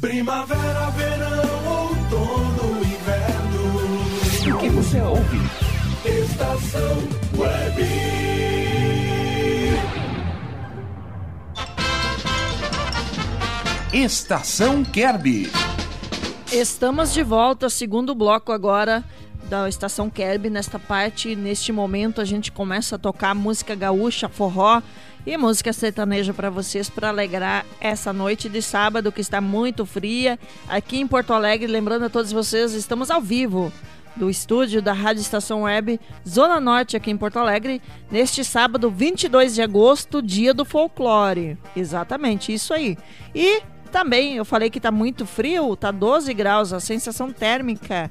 Primavera, verão, outono, inverno. O que você ouve? Estação Web. Estação Kerby. Estamos de volta, segundo bloco agora da Estação Kerb. Nesta parte, neste momento, a gente começa a tocar música gaúcha, forró e música sertaneja para vocês para alegrar essa noite de sábado que está muito fria aqui em Porto Alegre. Lembrando a todos vocês, estamos ao vivo do estúdio da Rádio Estação Web Zona Norte aqui em Porto Alegre, neste sábado 22 de agosto, dia do folclore. Exatamente, isso aí. E também eu falei que tá muito frio, tá 12 graus a sensação térmica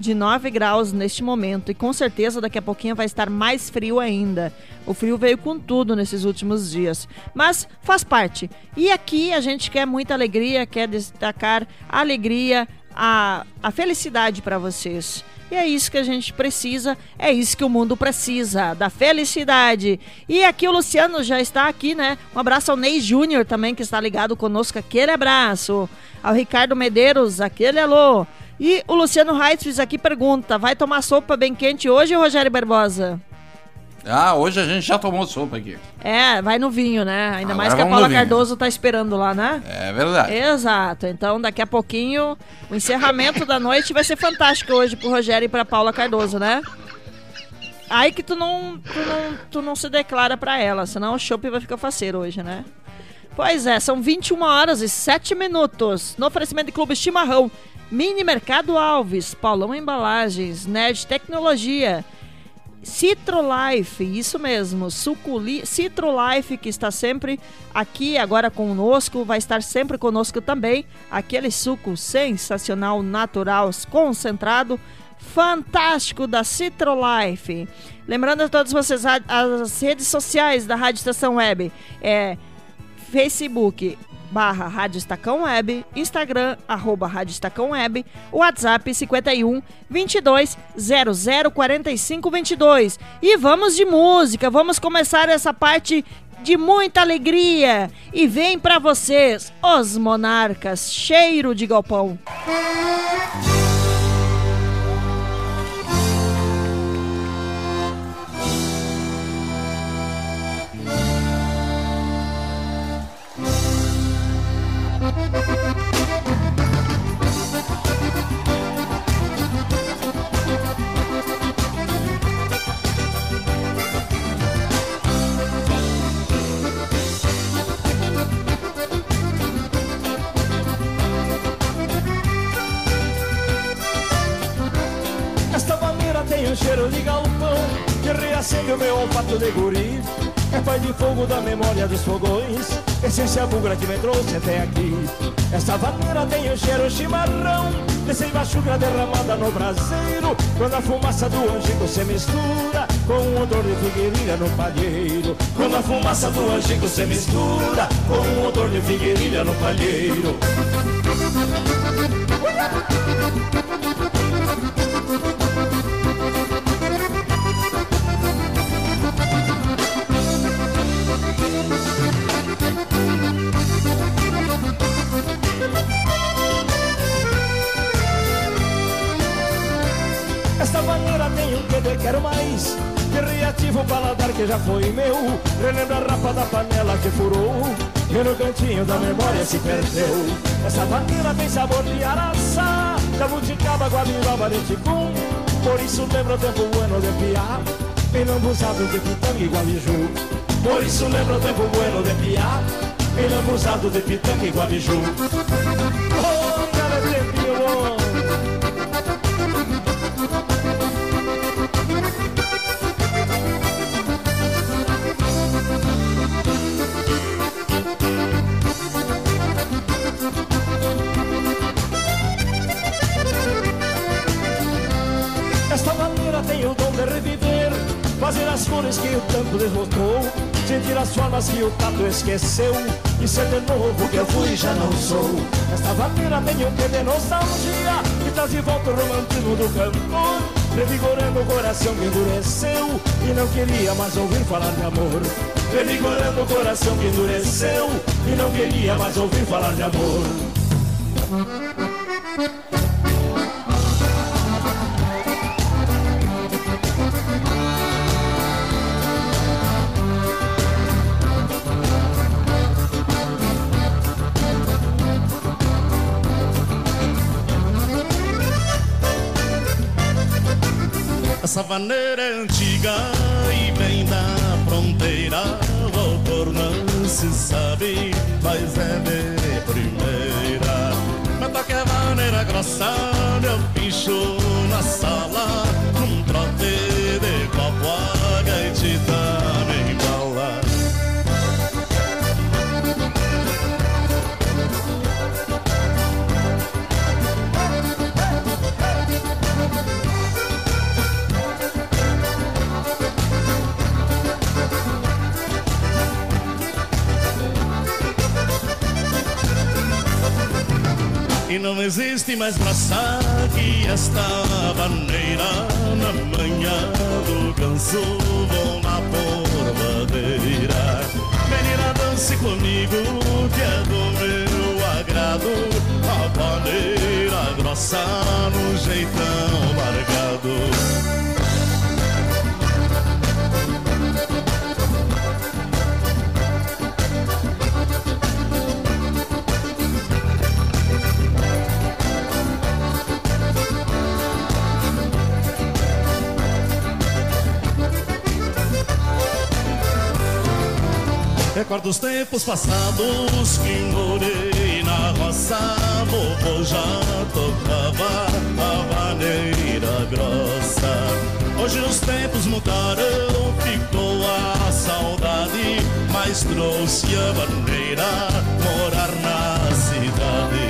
de 9 graus neste momento e com certeza daqui a pouquinho vai estar mais frio ainda. O frio veio com tudo nesses últimos dias, mas faz parte. E aqui a gente quer muita alegria, quer destacar a alegria, a, a felicidade para vocês. E é isso que a gente precisa, é isso que o mundo precisa, da felicidade. E aqui o Luciano já está aqui, né? Um abraço ao Ney Júnior também, que está ligado conosco. Aquele abraço. Ao Ricardo Medeiros, aquele alô. E o Luciano Reitz aqui pergunta: vai tomar sopa bem quente hoje, Rogério Barbosa? Ah, hoje a gente já tomou sopa aqui. É, vai no vinho, né? Ainda Agora mais que a Paula. Cardoso tá esperando lá, né? É verdade. Exato. Então, daqui a pouquinho, o encerramento da noite vai ser fantástico hoje pro Rogério e pra Paula Cardoso, né? Aí que tu não, tu não, tu não se declara pra ela, senão o chopp vai ficar faceiro hoje, né? Pois é, são 21 horas e 7 minutos. No oferecimento de Clube Chimarrão, Mini Mercado Alves, Paulão Embalagens, Nerd Tecnologia, Citrolife, isso mesmo, Suculi, Citrolife que está sempre aqui agora conosco, vai estar sempre conosco também. Aquele suco sensacional, natural, concentrado, fantástico da Citrolife. Lembrando a todos vocês as redes sociais da Rádio Estação Web é Facebook barra Rádio Estacão Web, Instagram, arroba Rádio Estacão Web, WhatsApp 51 22 00 45 22. E vamos de música, vamos começar essa parte de muita alegria. E vem pra vocês, os Monarcas, cheiro de galpão. Tem um cheiro de galpão Que reacende o meu olfato de guri. É pai de fogo da memória dos fogões Essência bugra que me trouxe até aqui. Esta vaneira tem um cheiro chimarrão Desse machuca derramada no braseiro Quando a fumaça do angico se mistura Com o odor de figueirilha no palheiro. Quando a fumaça do angico se mistura Com o odor de figueirilha no palheiro que de quero mais. Que reativo o paladar que já foi meu. Relembra a rapa da panela que furou. E no cantinho da memória se perdeu. Essa maneira tem sabor de araçá Jabuticaba, guabiroba, de ticum. Por isso lembra o tempo bueno de piá. Abusado de pitanga e guabiju Por isso lembra o tempo bueno de piá. Abusado de pitanga e guabiju Oh, cara, bom Maneira tem o dom de reviver Fazer as cores que o tempo derrotou Sentir as formas que o tato esqueceu E ser de novo que eu fui já não sou. Esta maneira tem um quê de nostalgia Que traz de volta o romantismo do cantor Revigorando o coração que endureceu E não queria mais ouvir falar de amor. Revigorando o coração que endureceu E não queria mais ouvir falar de amor Essa vaneira é antiga e vem da fronteira. O autor não se sabe, mas é de primeira. Mas toque a vaneira grossa, meu pincho na sala. Num trote de copo, a gaitita não existe mais braçar que esta maneira Na manhã do ganso vou na porvadeira Menina, dance comigo que é do meu agrado. A maneira grossa no jeitão largado Recordo os tempos passados que morei na roça Vovô já tocava a maneira grossa. Hoje os tempos mudaram, ficou a saudade Mas trouxe a maneira morar na cidade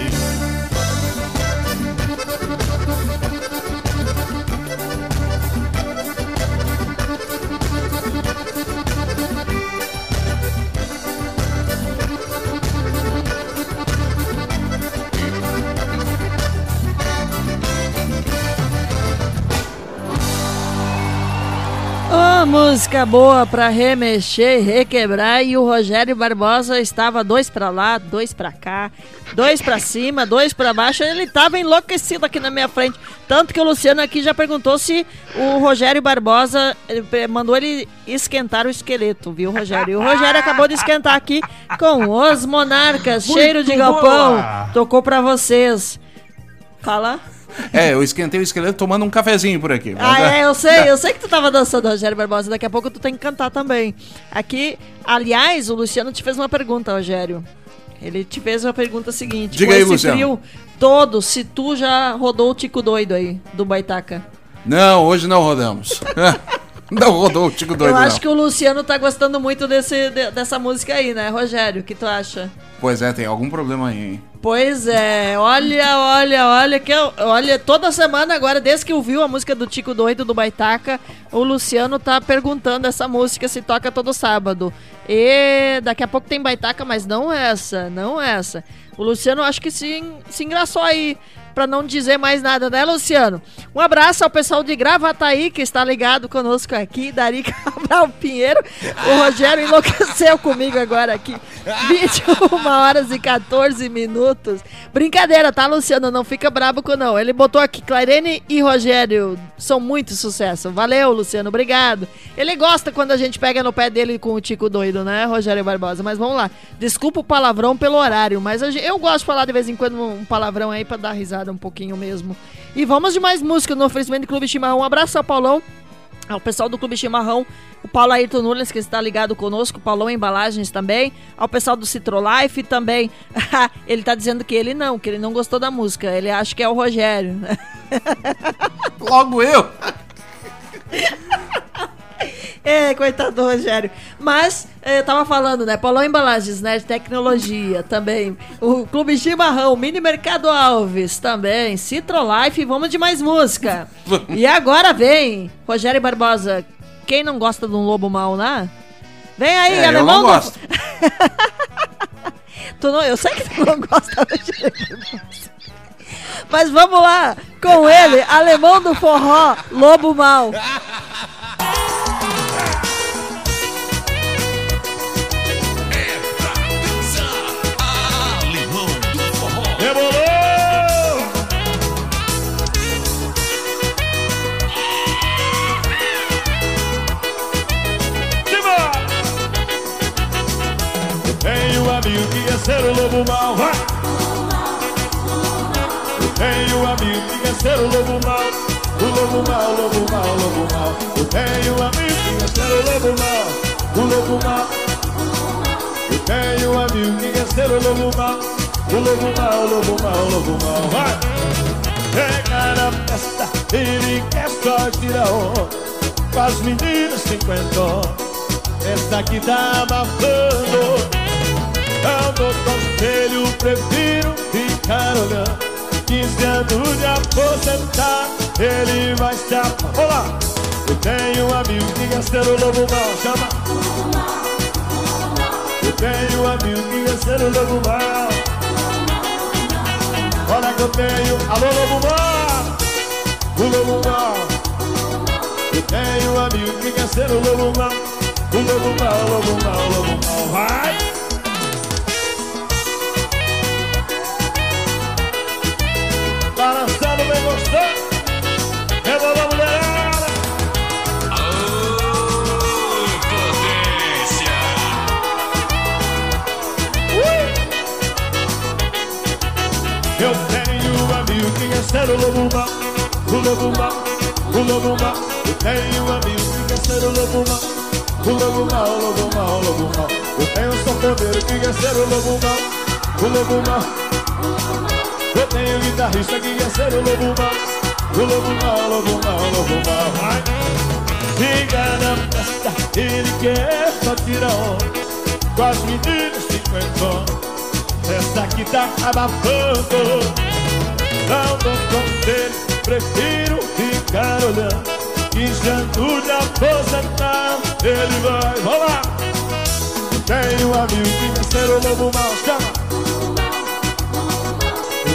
música boa pra remexer requebrar. E o Rogério Barbosa estava dois pra lá, dois pra cá, dois pra cima, dois pra baixo. Ele tava enlouquecido aqui na minha frente. Tanto que o Luciano aqui já perguntou se o Rogério Barbosa eh, mandou ele esquentar o esqueleto, viu, Rogério? E o Rogério acabou de esquentar aqui com os Monarcas, Muito cheiro de galpão. boa. Tocou pra vocês. Fala. É, eu esquentei o esqueleto tomando um cafezinho por aqui. Ah, é. é, eu sei, eu sei que tu tava dançando, Rogério Barbosa. Daqui a pouco tu tem que cantar também. Aqui, aliás, o Luciano te fez uma pergunta, Rogério. Ele te fez uma pergunta seguinte. Diga aí, Luciano. frio todo, se tu já rodou o Tico Doido aí, do Baitaca. Não, hoje não rodamos. não rodou o Tico Doido, eu acho não. que o Luciano tá gostando muito desse, de- dessa música aí, né, Rogério? O que tu acha? Pois é, tem algum problema aí, hein? Pois é, olha, olha, olha, que eu, olha, toda semana agora, desde que ouviu a música do Tico Doido do Baitaca, o Luciano tá perguntando essa música se toca todo sábado. E daqui a pouco tem Baitaca, mas não essa, não essa. O Luciano acho que se, se engraçou aí, pra não dizer mais nada, né, Luciano? Um abraço ao pessoal de Gravataí, que está ligado conosco aqui, Dari Cabral Pinheiro. O Rogério enlouqueceu comigo agora aqui. 21 horas e 14 minutos. Brincadeira, tá, Luciano? Não fica brabo com não. Ele botou aqui, Clarene e Rogério são muito sucesso. Valeu, Luciano, obrigado. Ele gosta quando a gente pega no pé dele com o Tico doido, né, Rogério Barbosa? Mas vamos lá. Desculpa o palavrão pelo horário, mas eu gosto de falar de vez em quando um palavrão aí pra dar risada um pouquinho mesmo. E vamos de mais música no oferecimento do Clube Chimarrão. Um abraço ao Paulão. Ao pessoal do Clube Chimarrão, o Paulo Ayrton Nunes, que está ligado conosco, o Paulão Embalagens também, ao pessoal do Citrolife também. ele tá dizendo que ele não, que ele não gostou da música, ele acha que é o Rogério. Logo eu! É, coitado do Rogério. Mas, eh, eu tava falando, né? Paulão Embalagens, né? Tecnologia também. O Clube Chimarrão, Mini Mercado Alves também. Citrolife, vamos de mais música. e agora vem, Rogério Barbosa. Quem não gosta de um lobo mau, né? Vem aí, É, eu alemão. não do- gosto. Tu não, eu sei que tu não gosta, Rogério Barbosa. Mas vamos lá, com ele, alemão do forró, lobo mau. Ser o lobo mau, tenho um amigo que quer ser o lobo mau, lobo mau, lobo mau, lobo mau. Eu tenho um amigo que ser o lobo mau, o lobo mau. Eu tenho um amigo que ser o lobo mau, o lobo mau, lobo mau, lobo mau. Vai! Chega na festa, ele quer só tirar onda Com as meninas cinquentão Essa que tá abafando Eu dou conselho, prefiro ficar olhando 15 anos de aposentar Ele vai se apaixonar Olá! Eu tenho um amigo que quer ser o lobo mau Chama! Eu tenho um amigo que quer ser o lobo mau Olha que eu tenho. Alô, Lobo Mal! O Lobo Mal. Eu tenho um amigo que quer ser o Lobo Mal. O Mal, Lobo Mal, Lobo Mal. Vai! Eu tenho um amigo que quer ser o lobo mal, o lobo mal, o lobo mal. Eu tenho um amigo que quer ser o lobo mal, o lobo mal, o lobo mal, o lobo mal. Eu tenho um sanfoneiro que quer ser o lobo mal, o lobo mal. Eu tenho um guitarrista que quer ser o lobo mal, o lobo mal, lobo mal, lobo mal. Vai. Fica na festa, ele quer só tirar onda com as meninas cinquentão. Essa aqui tá abafando Não dou conselho, prefiro ficar olhando Que janto de aposentar Ele vai, vamos lá Tenho um amigo que ser o lobo mal, chama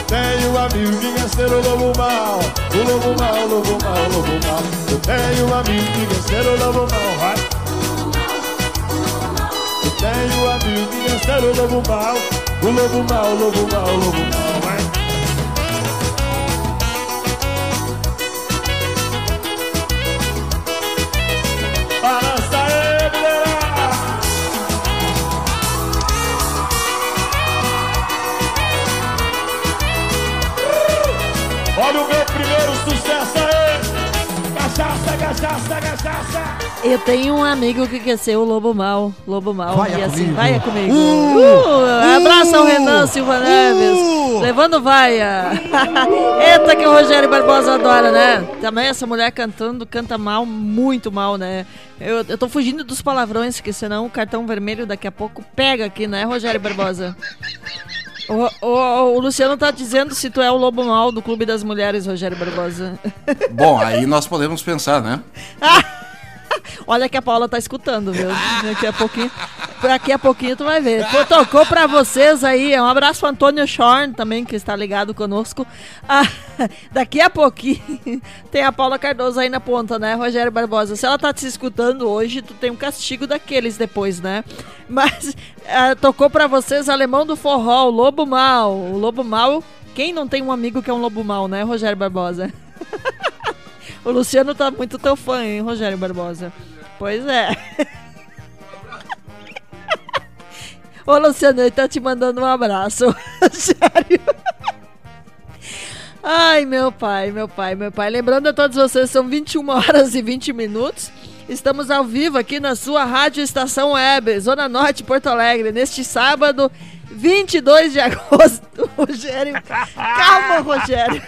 tenho um amigo que quer ser o lobo mal O lobo mal, o lobo mal, o lobo mal. Eu tenho um amigo que quer ser o lobo mal, vai. Eu tenho um amigo que quer ser o lobo mal o lobo mal, o lobo mal, o lobo mal, primeiro sucesso aí. Cachaça, cachaça, cachaça. Eu tenho um amigo que quer ser o Lobo Mal. Lobo Mal. Vai e assim, comigo. vai comigo. Uh! Uh, abraço ao Uh! Renan Silva Neves. Levando vaia. Eita, que o Rogério Barbosa adora, né? Também essa mulher cantando, canta mal, muito mal, né? Eu, eu tô fugindo dos palavrões, que senão o cartão vermelho daqui a pouco pega aqui, né, Rogério Barbosa? O, o- o Luciano tá dizendo se tu é o lobo mal do Clube das Mulheres, Rogério Barbosa. Bom, aí nós podemos pensar, né? Olha que a Paula tá escutando, viu? Daqui a pouquinho, daqui a pouquinho tu vai ver. Pô, tocou pra vocês aí. Um abraço pro Antônio Schorn também, que está ligado conosco. Ah, daqui a pouquinho tem a Paula Cardoso aí na ponta, né, Rogério Barbosa? Se ela tá te escutando hoje, tu tem um castigo daqueles depois, né? Mas ah, tocou pra vocês Alemão do Forró, o Lobo Mal. O Lobo Mal, quem não tem um amigo que é um Lobo Mal, né, Rogério Barbosa? O Luciano tá muito teu fã, hein, Rogério Barbosa? Pois é. Ô, Luciano, ele tá te mandando um abraço. Sério. Ai, meu pai, meu pai, meu pai. Lembrando a todos vocês, são 21 horas e 20 minutos. Estamos ao vivo aqui na sua Rádio Estação Web, Zona Norte, Porto Alegre, neste sábado, 22 de agosto. Rogério, calma, Rogério.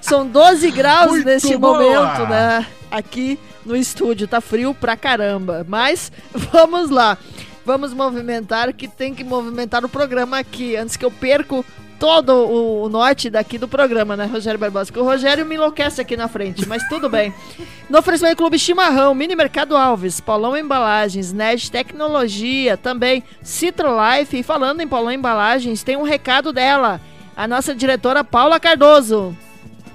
São 12 graus Muito neste boa. momento, né? Aqui no estúdio. Tá frio pra caramba. Mas vamos lá. Vamos movimentar, que tem que movimentar o programa aqui, antes que eu perco todo o, o norte daqui do programa, né, Rogério Barbosa? Que o Rogério me enlouquece aqui na frente, mas tudo bem. No oferecimento Clube Chimarrão, Mini Mercado Alves, Paulão Embalagens, Ned Tecnologia, também Citro Life. E falando em Paulão Embalagens, tem um recado dela, a nossa diretora Paula Cardoso.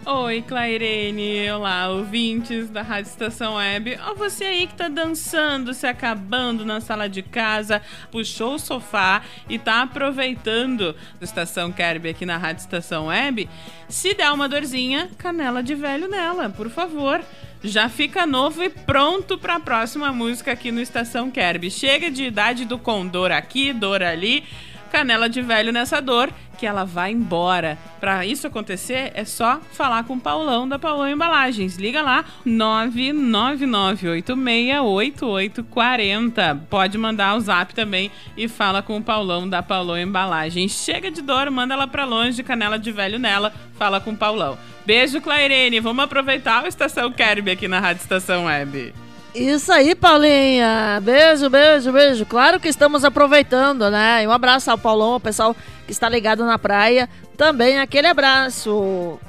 Oi, Clairene. Olá, ouvintes da Rádio Estação Web. Ó, você aí que tá dançando, se acabando na sala de casa, puxou o sofá e tá aproveitando do Estação Kerb aqui na Rádio Estação Web. Se der uma dorzinha, canela de velho nela, por favor. Já fica novo e pronto para a próxima música aqui no Estação Kerb. Chega de idade do condor aqui, dor ali canela de velho nessa dor, que ela vai embora. Para isso acontecer, é só falar com o Paulão da Paulão Embalagens. Liga lá, 999868840. Pode mandar o zap também e fala com o Paulão da Paulão Embalagens. Chega de dor, manda ela pra longe, canela de velho nela, fala com o Paulão. Beijo, Clairene. Vamos aproveitar o Estação Kerb aqui na Rádio Estação Web. Isso aí, Paulinha. Beijo, beijo, beijo. Claro que estamos aproveitando, né? E um abraço ao Paulão, ao pessoal que está ligado na praia. Também aquele abraço.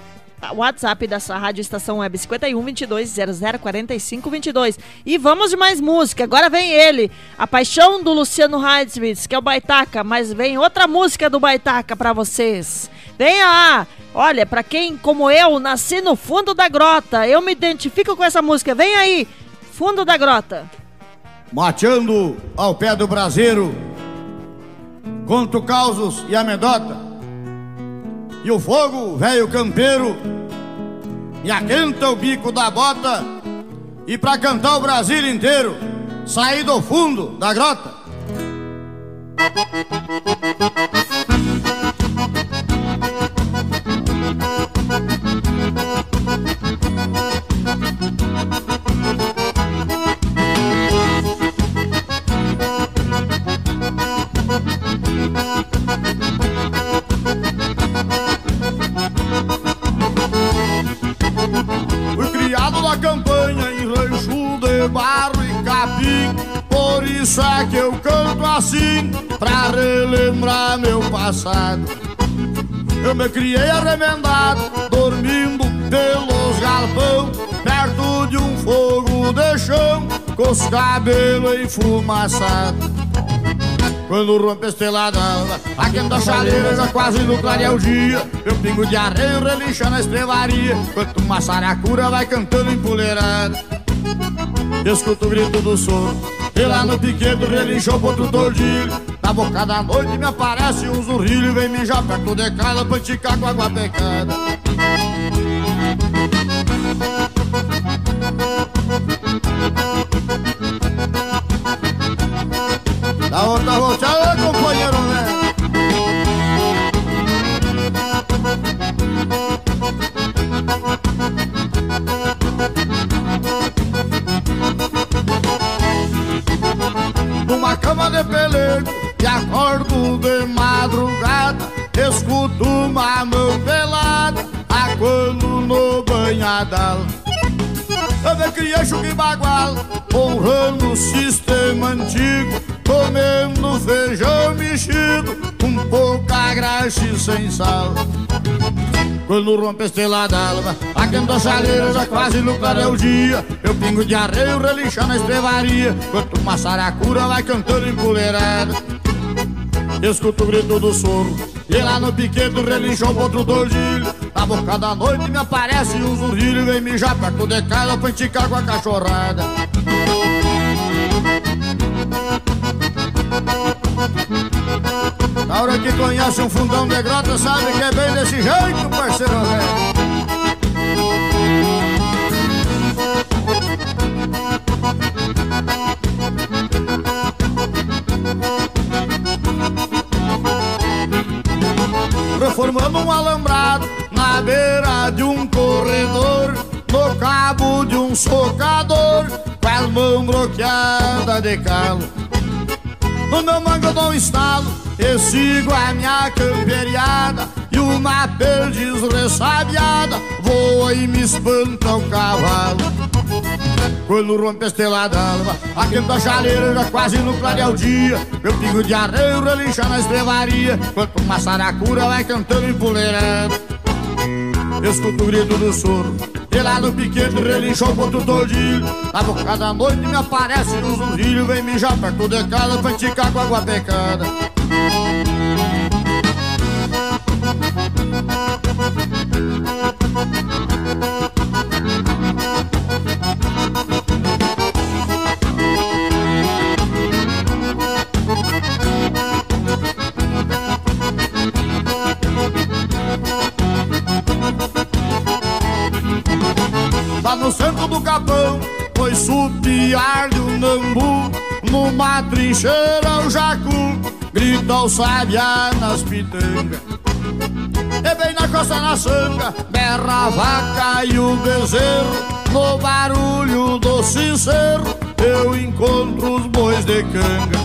WhatsApp dessa rádio estação web 51 22 00 45 22. E vamos de mais música. Agora vem ele, a paixão do Luciano Heidsmith, que é o Baitaca, mas vem outra música do Baitaca para vocês. Venha lá. Olha, pra quem como eu nasci no fundo da grota, eu me identifico com essa música. Vem aí, fundo da grota. Mateando ao pé do braseiro, conto causos e amedota. E o fogo, velho campeiro, me aquenta o bico da bota. E pra cantar o Brasil inteiro, saí do fundo da grota. É que eu canto assim Pra relembrar meu passado. Eu me criei arremendado Dormindo pelos galpão Perto de um fogo de chão Com os cabelos enfumaçados. Quando rompe a estrelada Aqui da chaleira já quase no clarear o dia. Meu pingo de arreio relincha na estrevaria Enquanto uma saracura vai cantando empoleirada Escuto o grito do sono E lá no piquedo relinchou outro tordilho Na boca da noite me aparece um zurrilho Vem mijar perto de casa pra esticar com água pecada. Da outra sistema antigo Comendo feijão mexido com pouca graxa e sem sal. Quando rompe a estrela d'alva Aquendo a chaleira já quase no clareio o dia. Eu pingo de arreio relinchando na estrevaria Enquanto uma saracura vai cantando empoleirada Escuto o grito do soro E lá no piquedo relinchou outro tordilho Na boca da noite me aparece um zurrilho Vem mijar perto de casa pra enticar com a cachorrada Na hora que conhece um fundão de grota Sabe que é bem desse jeito, parceiro velho Reformando um alambrado na beira de um corredor No cabo de um socador Com as mãos bloqueadas de calo. No meu mango eu dou um estalo E sigo a minha camperiada E uma perdiz ressabiada Voa e me espanta o cavalo. Quando rompe a estrela d'alva Aquenta a chaleira já quase no clarear o dia. Meu pingo de arreio relincha na estrevaria Enquanto uma saracura vai cantando empoleirada Escuto o grito do soro E lá no piquete relinchou outro tordilho Na boca da noite me aparece um zurrilho Vem mijar perto de casa pra enticar com água pecada Numa trincheira o jacu Grita o sabiá nas pitangas E bem na costa na sanga Berra a vaca e o bezerro. No barulho do sincero Eu encontro os bois de canga.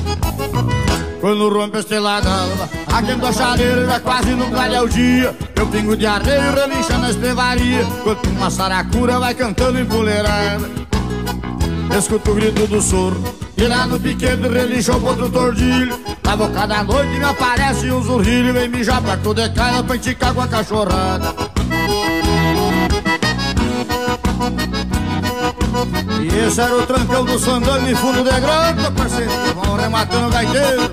Quando rompe a estrela d'alva Aquendo a chaleira já quase no clareia o dia. Eu pingo de areia relincha na estrevaria. Enquanto uma saracura vai cantando empoleirada Escuto o grito do soro E lá no piquete relincha o outro tordilho Na boca da noite me aparece um zurrilho Vem mijar perto de casa pra enticar com a cachorrada. E esse era o trancão do Sandano em fundo de grota, parceiro Vão rematando o gaiteiro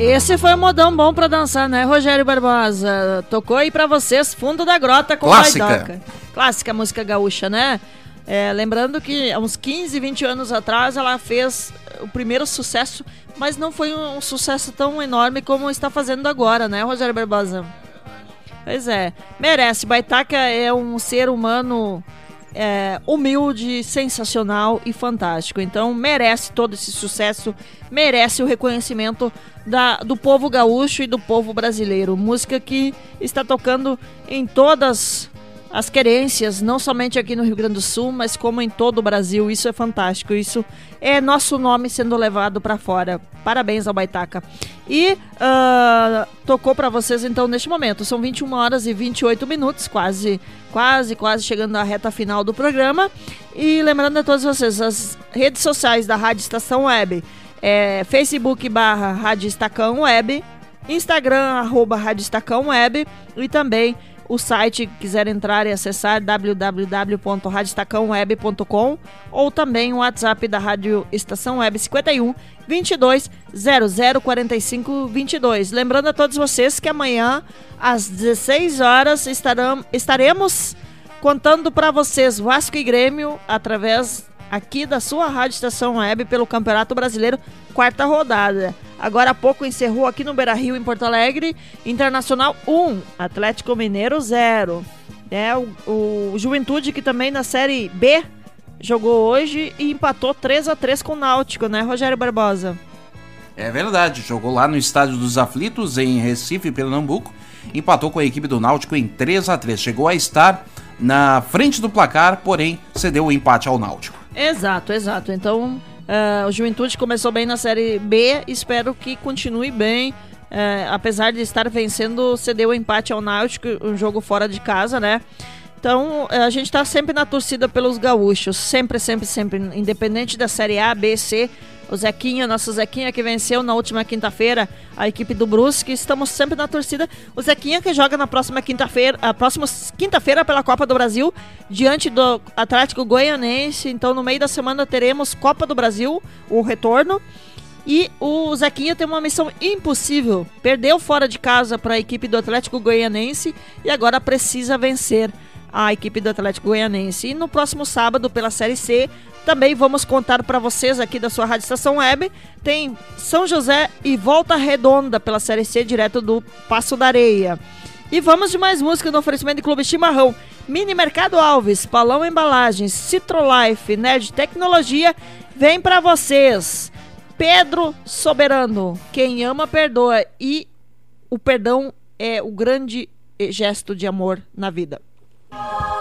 Esse foi um modão bom pra dançar, né, Rogério Barbosa? Tocou aí pra vocês Fundo da Grota com Clássica. Clássica música gaúcha, né? É, lembrando que há uns 15, 20 anos atrás ela fez o primeiro sucesso, mas não foi um, um sucesso tão enorme como está fazendo agora, né, Rogério Barbosa? Pois é, merece. Baitaca é um ser humano é, humilde, sensacional e fantástico. Então merece todo esse sucesso, merece o reconhecimento da, do povo gaúcho e do povo brasileiro. Música que está tocando em todas as querências, não somente aqui no Rio Grande do Sul, mas como em todo o Brasil. Isso é fantástico. Isso é nosso nome sendo levado para fora. Parabéns ao Baitaca. E ah, tocou para vocês então neste momento. São 21 horas e 28 minutos, quase, quase, quase chegando à reta final do programa. E lembrando a todos vocês, as redes sociais da Rádio Estação Web é Facebook barra Rádio Estacão Web, Instagram arroba Rádio Estacão Web e também o site quiser entrar e acessar www.radiostacãoweb.com ou também o WhatsApp da Rádio Estação Web 51 22 00 45 22. Lembrando a todos vocês que amanhã às 16 horas estarão, estaremos contando para vocês Vasco e Grêmio através aqui da sua Rádio Estação Web pelo Campeonato Brasileiro, quarta rodada. Agora há pouco encerrou aqui no Beira Rio, em Porto Alegre, Internacional 1, Atlético Mineiro 0. É, o, o Juventude, que também na Série B jogou hoje e empatou 3 a 3 com o Náutico, né, Rogério Barbosa? É verdade, jogou lá no Estádio dos Aflitos, em Recife, Pernambuco. Empatou com a equipe do Náutico em 3 a 3 Chegou a estar na frente do placar, porém cedeu o empate ao Náutico. Exato, exato. Então, eh, o Juventude começou bem na Série B, espero que continue bem. eh, apesar de estar vencendo, cedeu o empate ao Náutico, um jogo fora de casa, né? Então, eh, a gente está sempre na torcida pelos gaúchos, sempre, sempre, sempre, independente da Série A, B, C. O Zequinha, nosso Zequinha que venceu na última quinta-feira a equipe do Brusque, estamos sempre na torcida. O Zequinha que joga na próxima quinta-feira, a próxima quinta-feira pela Copa do Brasil, diante do Atlético Goianense. Então, no meio da semana teremos Copa do Brasil, o retorno. E o Zequinha tem uma missão impossível. Perdeu fora de casa para a equipe do Atlético Goianense e agora precisa vencer a equipe do Atlético Goianense. E no próximo sábado, pela Série C, também vamos contar para vocês aqui da sua Rádio Estação Web. Tem São José e Volta Redonda pela Série C, direto do Passo da Areia. E vamos de mais música no oferecimento de Clube Chimarrão. Mini Mercado Alves, Palão Embalagens, Citrolife, Nerd Tecnologia, vem para vocês. Pedro Soberano, quem ama perdoa e o perdão é o grande gesto de amor na vida. Hoje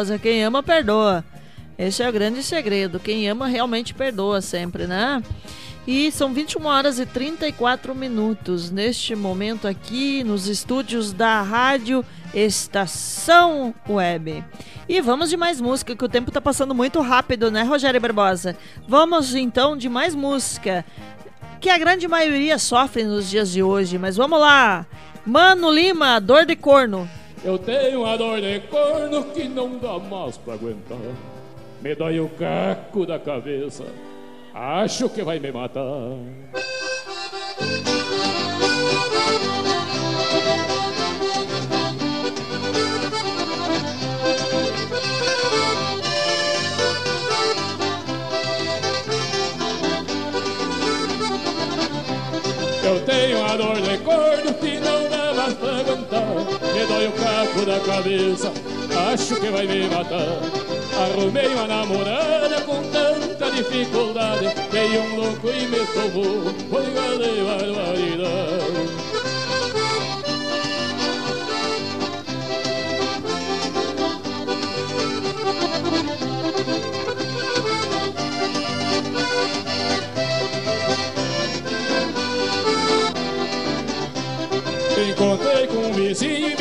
Barbosa? Quem ama, perdoa. Esse é o grande segredo. Quem ama realmente perdoa sempre, né? E são 21 horas e 34 minutos neste momento aqui nos estúdios da Rádio Estação Web. E vamos de mais música, que o tempo tá passando muito rápido, né, Rogério Barbosa? Vamos então de mais música, que a grande maioria sofre nos dias de hoje, mas vamos lá. Mano Lima, dor de corno. Eu tenho a dor de corno que não dá mais pra aguentar. Me dói o caco da cabeça. Acho que vai me matar. Eu tenho a dor de corno que dói o caco da cabeça, acho que vai me matar. Arrumei uma namorada com tanta dificuldade. Veio um louco e me tomou, foi de barbaridade. Encontrei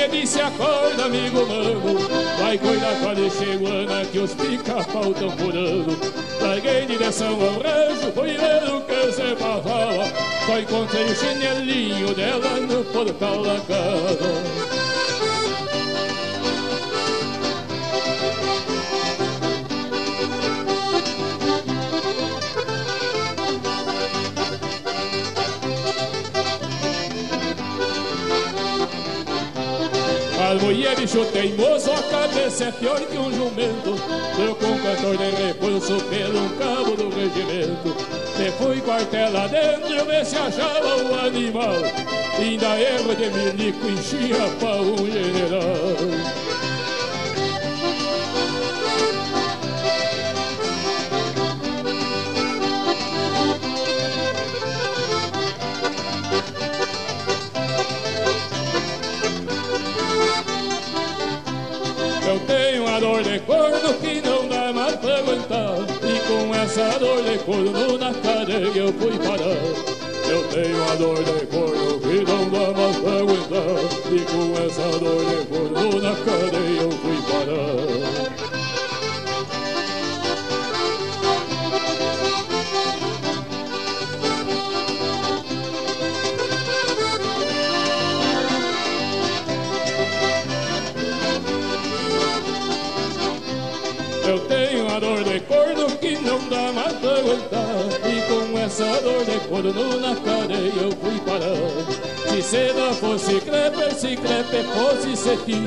disse acorda amigo mano. Vai cuidar quando chego Ana que os pica-pau tão furando Larguei direção ao rancho, fui ver o que se passava Só encontrei o chinelinho dela no portal da casa As mulheres bicho teimoso, a cabeça é pior que um jumento. Eu com cantor de repulso pelo um cabo do regimento Me fui quartela dentro, ver se achava o animal. Ainda erro de milico, enchia pra um general que não dá mais pra aguentar. E com essa dor de corno na cadeia eu fui parar. Eu tenho a dor de corno que não dá mais pra aguentar. E com essa dor de corno na cadeia eu fui parar E com essa dor de corno na cadeia eu fui parar Se seda fosse crepe, se crepe fosse cetim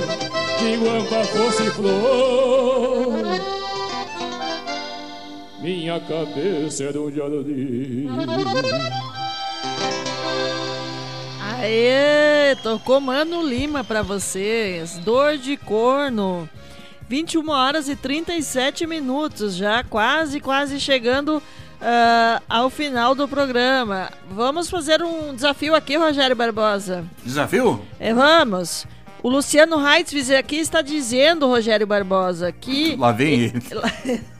Se guampa fosse flor Minha cabeça era um jardim Aê, tocou Mano Lima pra vocês. Dor de corno. 21 horas e 37 minutos, já quase, quase chegando ah, ao final do programa. Vamos fazer um desafio aqui, Rogério Barbosa. Desafio? É, vamos. O Luciano Heitzwitz aqui está dizendo, Rogério Barbosa, que. Lá vem ele.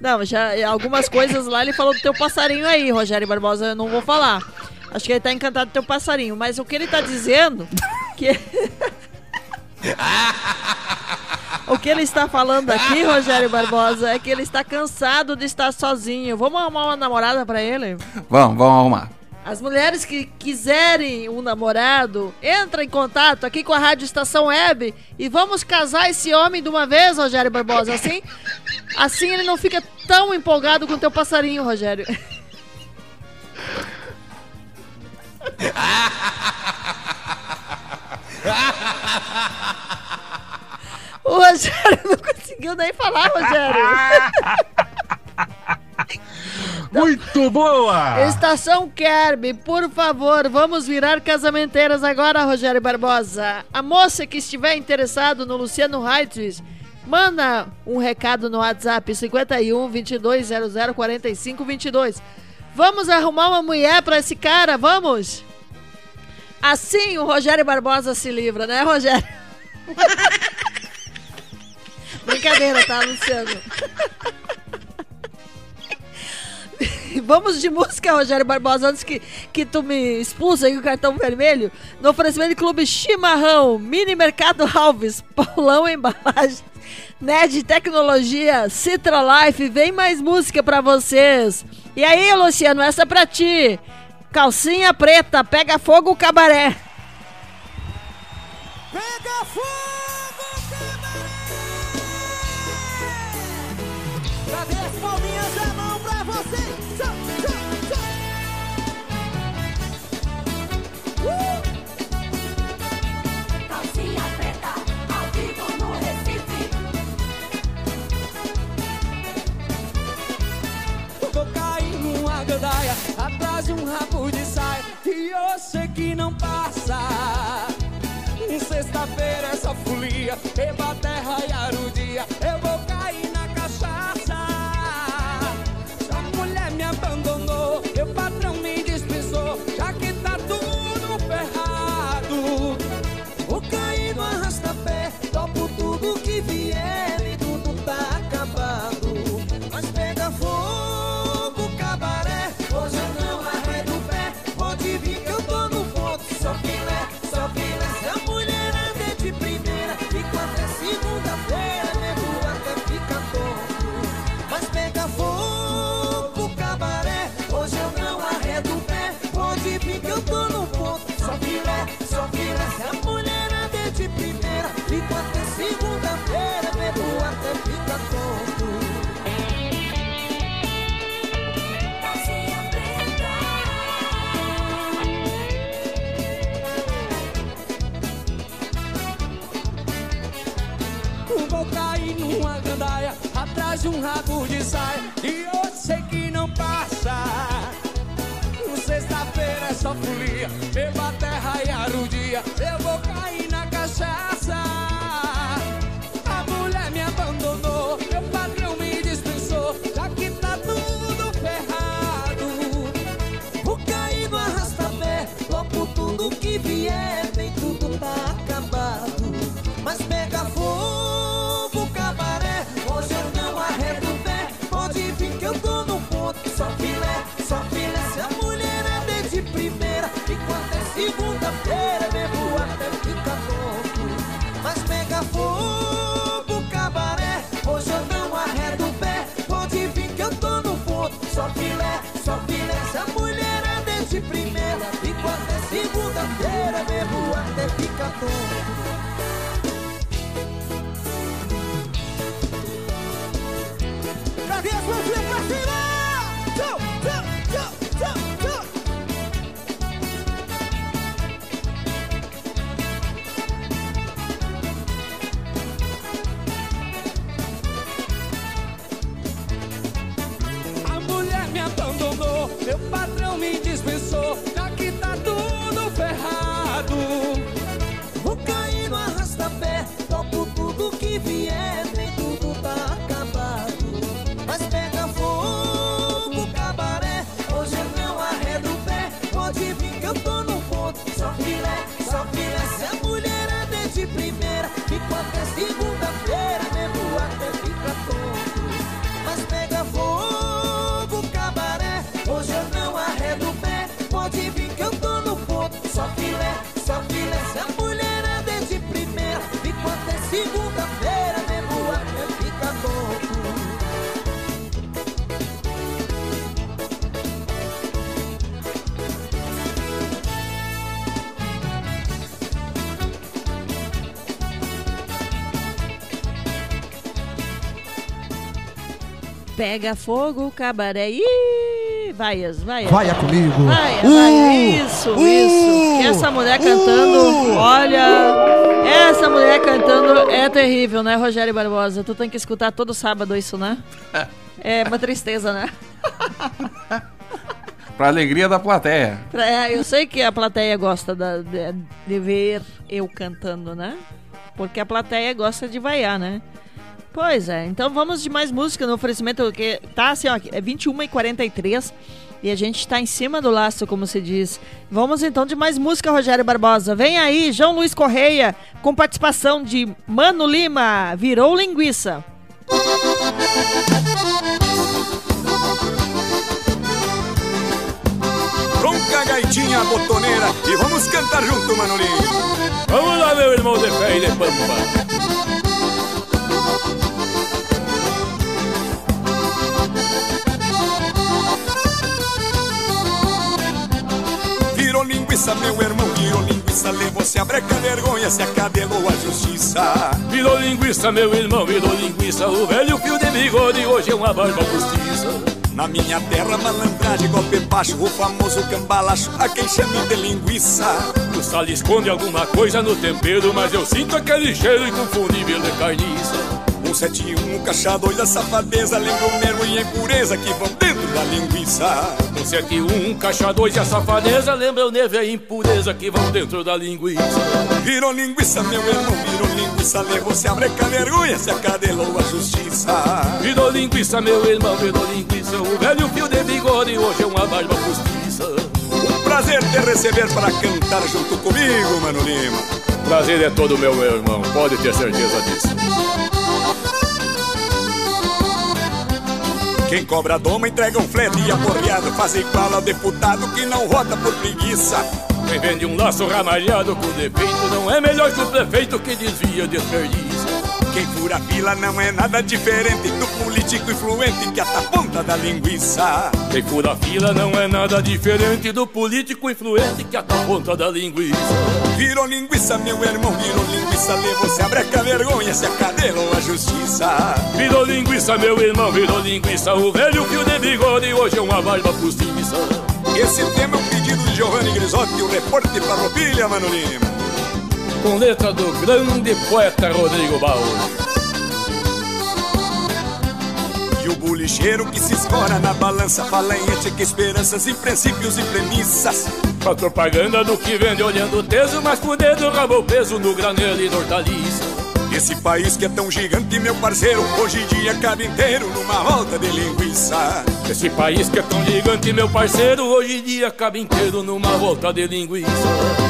Não, já algumas coisas lá ele falou do teu passarinho aí, Rogério Barbosa, eu não vou falar. Acho que ele tá encantado do teu passarinho, mas o que ele tá dizendo que O que ele está falando aqui, Rogério Barbosa, é que ele está cansado de estar sozinho. Vamos arrumar uma namorada pra ele? Vamos, vamos arrumar. As mulheres que quiserem um namorado, entra em contato aqui com a Rádio Estação Web e vamos casar esse homem de uma vez, Rogério Barbosa. Assim, assim ele não fica tão empolgado com o teu passarinho, Rogério. O Rogério não conseguiu nem falar, Rogério. Muito boa! Estação Kerb, por favor, vamos virar casamenteiras agora, Rogério Barbosa. A moça que estiver interessado no Luciano Reitz, manda um recado no WhatsApp 51 2200 45 22. Vamos arrumar uma mulher pra esse cara, vamos? Assim o Rogério Barbosa se livra, né, Rogério? Brincadeira, tá, Luciano? Vamos de música, Rogério Barbosa, antes que, que tu me expulsa aí o cartão vermelho. No oferecimento do Clube Chimarrão, Mini Mercado Alves, Paulão Embalagem, Ned Tecnologia, Citra Life, vem mais música pra vocês. E aí, Luciano, essa é pra ti. Calcinha preta, pega fogo o cabaré. Pega fogo, gandaia Atrás de um rabo de saia E eu sei que não passa. Sexta-feira essa folia Eba terra e arudia De um rabo de saia E eu sei que não passa. Sexta-feira é só folia só filé, só filé. Se a mulher é de primeira, fico até segunda-feira, bebo até ficar tonto. Cadê as mãozinhas pra cima? Pega fogo, cabaré. Ih, vaias, vaias. Vaia comigo. Vaia, Uh, vaia. Isso, uh, isso. E essa mulher cantando, olha. Essa mulher cantando é terrível, né, Rogério Barbosa? Tu tem que escutar todo sábado isso, né? É uma tristeza, né? Pra alegria da plateia. Pra- é, eu sei que a plateia gosta da- de, de ver eu cantando, né? Porque a plateia gosta de vaiar, né? Pois é, então vamos de mais música no oferecimento que tá assim, ó, é 21 e 43 e a gente tá em cima do laço, como se diz. Vamos então de mais música, Rogério Barbosa. Vem aí, João Luiz Correia, com participação de Mano Lima, virou linguiça. Tronca a gaitinha botoneira e vamos cantar junto, Manolinho. Vamos lá, meu irmão de fé e de pampa. Linguiça, meu irmão, virou linguiça. Levou-se a breca, vergonha, se acadelou a justiça. Virou linguiça, meu irmão, virou linguiça. O velho fio de bigode hoje é uma barba postiça. Na minha terra, malandragem, golpe baixo, o famoso cambalacho, a quem chama de linguiça. O sal esconde alguma coisa no tempero, mas eu sinto aquele cheiro inconfundível de carniça. 171, caixa dois da safadeza, lembra o nervo e a impureza que vão dentro da linguiça. 171, caixa 2 e a safadeza, lembra o nervo e a impureza que vão dentro da linguiça. Virou linguiça, meu irmão, virou linguiça, levou-se a breca, a vergonha, se acadelou a justiça. Virou linguiça, meu irmão, virou linguiça. O velho fio de bigode hoje é uma barba postiça. Um prazer te receber para cantar junto comigo, Mano Lima. Prazer é todo meu, meu irmão, pode ter certeza disso. Quem cobra doma entrega um flete e aporreado, faz igual ao deputado que não vota por preguiça. Quem vende um laço ramalhado com defeito não é melhor que o prefeito que desvia desperdício. Quem fura fila não é nada diferente do político influente que ata a ponta da linguiça. Quem fura fila não é nada diferente do político influente que ata a ponta da linguiça. Virou linguiça, meu irmão, virou linguiça, levou-se a breca, a vergonha, se acadelou a justiça. Virou linguiça, meu irmão, virou linguiça. O velho fio de bigode hoje é uma barba postiça. Esse tema é um pedido de Giovanni Grisotti, o repórter Farroupilha, Mano Lima. Com letra do grande poeta Rodrigo Baú. E o bulicheiro que se escora na balança Fala em ética, esperanças e princípios e premissas Faz propaganda do que vende olhando o teso Mas por dedo rabo o peso no granelo e na hortaliça Esse país que é tão gigante, meu parceiro Hoje em dia cabe inteiro numa volta de linguiça. Esse país que é tão gigante, meu parceiro Hoje em dia cabe inteiro numa volta de linguiça.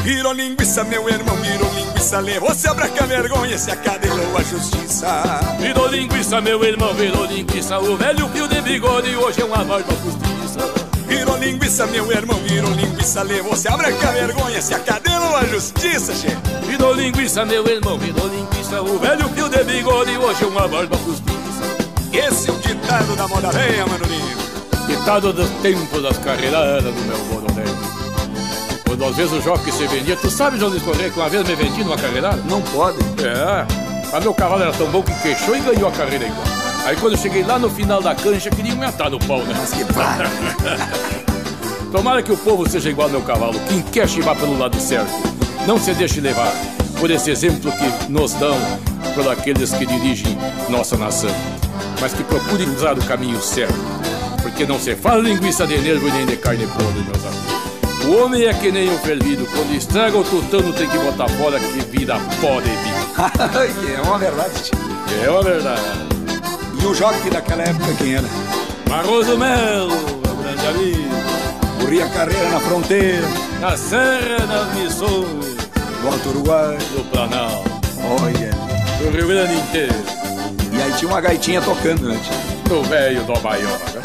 Virou linguiça, meu irmão, virou linguiça Levou-se a branca vergonha, se acadelou a justiça. Virou linguiça, meu irmão, virou linguiça O velho fio de bigode hoje é uma barba postiça Virou linguiça, meu irmão, virou linguiça Levou-se a branca vergonha, se acadelou a justiça, che Virou linguiça, meu irmão, virou linguiça O velho fio de bigode hoje uma barba postiça Esse é o ditado da moda velha, Manolinho. Ditado do tempo das carreiradas do meu boronel Quando às vezes o jockey se vendia Tu sabe, João Luiz Correia, que uma vez me vendi numa carreirada? Não pode. É, mas meu cavalo era tão bom que queixou e ganhou a carreira igual. Aí quando eu cheguei lá no final da cancha, queriam me atar no pau, né? Mas que para Tomara que o povo seja igual ao meu cavalo, quem quer chivar pelo lado certo. Não se deixe levar por esse exemplo que nos dão por aqueles que dirigem nossa nação. Mas que procurem usar o caminho certo. Porque não se faz linguiça de nervo nem de carne podre, meus amigos. O homem é que nem o fervido, quando estraga o tutano tem que botar fora que vira de vinho. é uma verdade É uma verdade. E o jockey daquela época quem era? Barroso Melo, meu grande amigo. Corria carreira na fronteira Na Serra das Missões, Do Alto Uruguai do Planalto, Olha do Rio Grande inteiro, E aí tinha uma gaitinha tocando, né? tio? do velho do Baioga.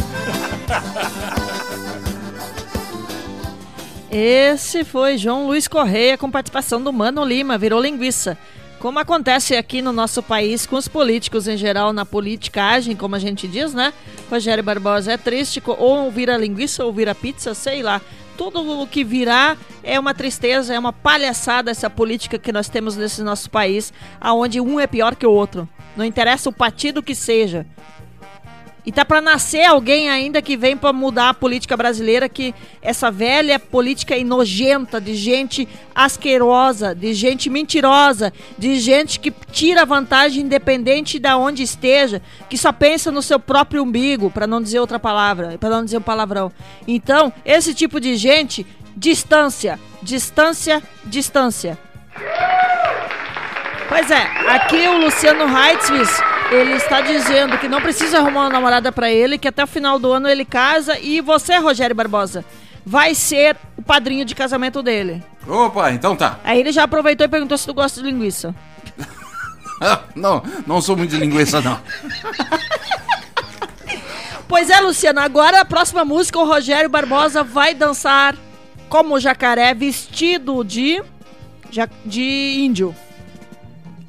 Esse foi João Luiz Correia com participação do Mano Lima, virou linguiça. Como acontece aqui no nosso país com os políticos em geral, na politicagem, como a gente diz, né? Rogério Barbosa é triste, ou vira linguiça ou vira pizza, sei lá. Tudo o que virá é uma tristeza, é uma palhaçada essa política que nós temos nesse nosso país, aonde um é pior que o outro. Não interessa o partido que seja. E tá para nascer alguém ainda que vem para mudar a política brasileira, que essa velha política é nojenta de gente asquerosa, de gente mentirosa, de gente que tira vantagem independente da onde esteja, que só pensa no seu próprio umbigo, para não dizer outra palavra, para não dizer um palavrão. Então, esse tipo de gente, distância, distância, distância. Pois é, aqui o Luciano Heitzwitz, ele está dizendo que não precisa arrumar uma namorada pra ele, que até o final do ano ele casa e você, Rogério Barbosa, vai ser o padrinho de casamento dele. Opa, então tá. Aí ele já aproveitou e perguntou se tu gosta de linguiça. não, não sou muito de linguiça, não. Pois é, Luciano, agora a próxima música o Rogério Barbosa vai dançar como jacaré vestido de de índio.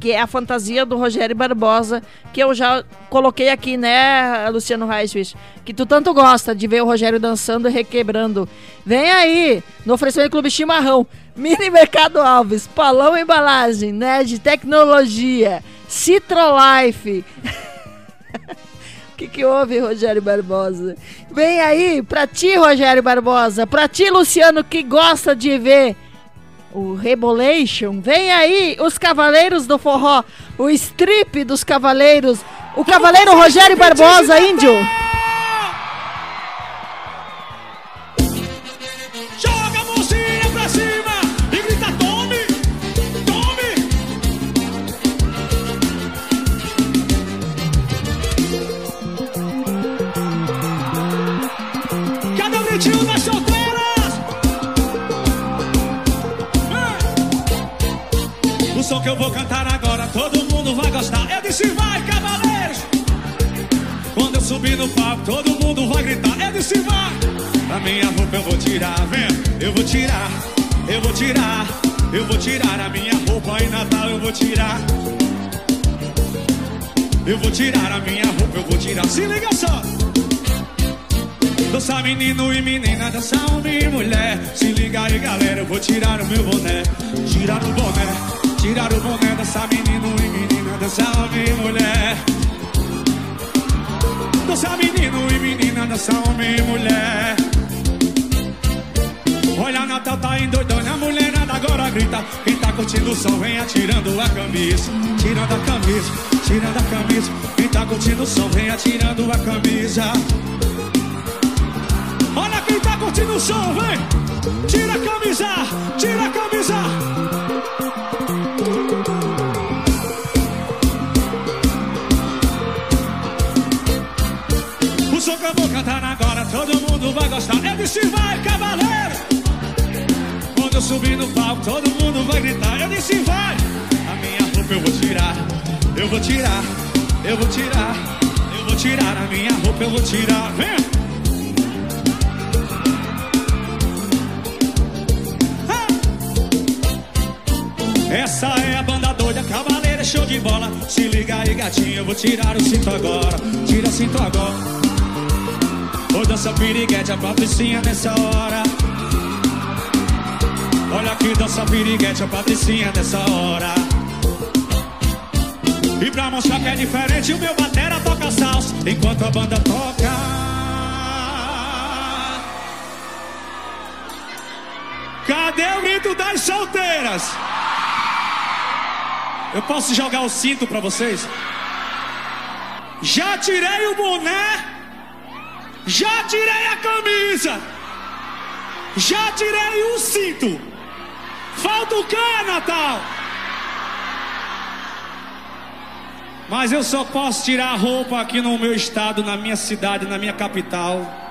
Que é a fantasia do Rogério Barbosa, que eu já coloquei aqui, né, Luciano Reiswich? Que tu tanto gosta de ver o Rogério dançando e requebrando. Vem aí, no oferecimento Clube Chimarrão, Mini Mercado Alves, Palão Embalagem, Ned Tecnologia, Citrolife. O que, que houve, Rogério Barbosa? Vem aí, pra ti, Rogério Barbosa, pra ti, Luciano, que gosta de ver o Rebolation. Vem aí, os Cavaleiros do Forró, o strip dos Cavaleiros, o Cavaleiro Rogério Barbosa, índio. Som que eu vou cantar agora todo mundo vai gostar. Eu disse vai, cavaleiros. Quando eu subir no palco todo mundo vai gritar. Eu disse vai. A minha roupa eu vou tirar, vem, eu vou tirar, eu vou tirar, eu vou tirar a minha roupa em Natal, eu vou tirar. Eu vou tirar a minha roupa, eu vou tirar. Se liga só. Dança menino e menina, dança homem e mulher. Se liga aí, galera, eu vou tirar o meu boné. Tirar o boné, tirar o boné. Dança menino e menina, dança homem e mulher. Dança menino e menina, dança homem e mulher. Olha, Natal tá endoidando, a mulherada agora grita. Quem tá curtindo o som, vem atirando a camisa. Tirando a camisa, tirando a camisa. Quem tá curtindo o som, vem atirando a camisa. Olha quem tá curtindo o som, vem! Tira a camisa, tira a camisa! Vai gostar. Eu disse vai, cavaleiro! Quando eu subir no palco, todo mundo vai gritar. Eu disse vai! A minha roupa eu vou tirar, eu vou tirar, eu vou tirar, eu vou tirar a minha roupa, eu vou tirar. Vem! Essa é a banda doida, cavaleira, show de bola. Se liga aí, gatinho, eu vou tirar o cinto agora. Tira o cinto agora. Vou dançar piriguete, a patricinha nessa hora. Olha aqui, dança piriguete, a patricinha nessa hora. E pra mostrar que é diferente, o meu batera toca salsa enquanto a banda toca. Cadê o grito das solteiras? Eu posso jogar o cinto pra vocês? Já tirei o boné, já tirei a camisa, já tirei o cinto. Falta o quê, Natal? Mas eu só posso tirar a roupa aqui no meu estado, na minha cidade, na minha capital.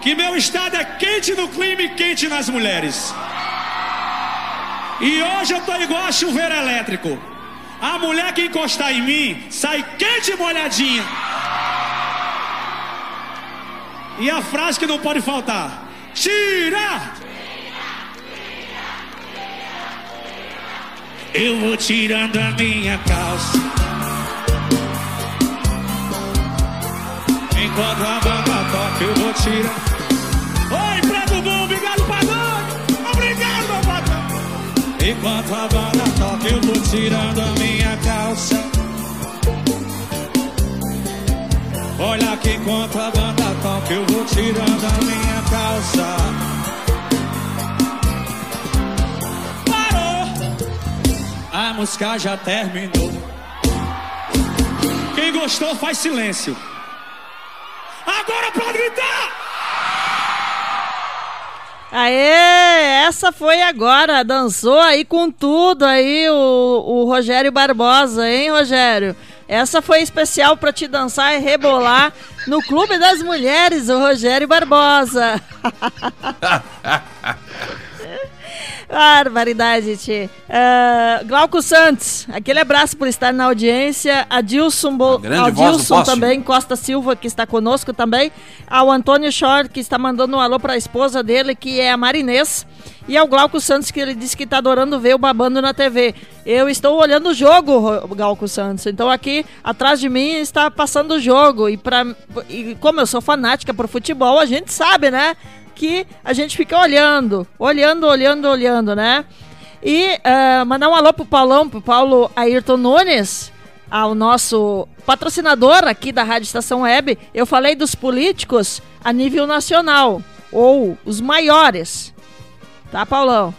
Que meu estado é quente no clima e quente nas mulheres. E hoje eu tô igual a chuveiro elétrico. A mulher que encostar em mim sai quente e molhadinha. E a frase que não pode faltar: Tira! Eu vou tirando a minha calça. Enquanto a banda toca, eu vou tirando. Oi, Preto Bom, obrigado, Padrão. Obrigado, meu. Enquanto a banda toca, eu vou tirando a minha calça. Olha que enquanto a banda eu vou tirando a minha calça. Parou! A música já terminou. Quem gostou faz silêncio. Agora pode gritar! Aê, essa foi agora, dançou aí com tudo aí o, o Rogério Barbosa, hein, Rogério? Essa foi especial para te dançar e rebolar no Clube das Mulheres, o Rogério Barbosa. Barbaridade, Tchê. Uh, Glauco Santos, aquele abraço por estar na audiência. Adilson, Bo... Adilson também, Costa Silva, que está conosco também. Ao Antônio Short, que está mandando um alô para a esposa dele, que é a Marinês. E ao Glauco Santos, que ele disse que está adorando ver o babando na TV. Eu estou olhando o jogo, Glauco Santos. Então aqui atrás de mim está passando o jogo. E, pra, e como eu sou fanática por futebol, a gente sabe, né? Que a gente fica olhando, olhando, olhando, olhando, né? E ah, mandar um alô pro Paulão, pro Paulo Ayrton Nunes, ao nosso patrocinador aqui da Rádio Estação Web. Eu falei dos políticos a nível nacional, ou os maiores. Tá, Paulão?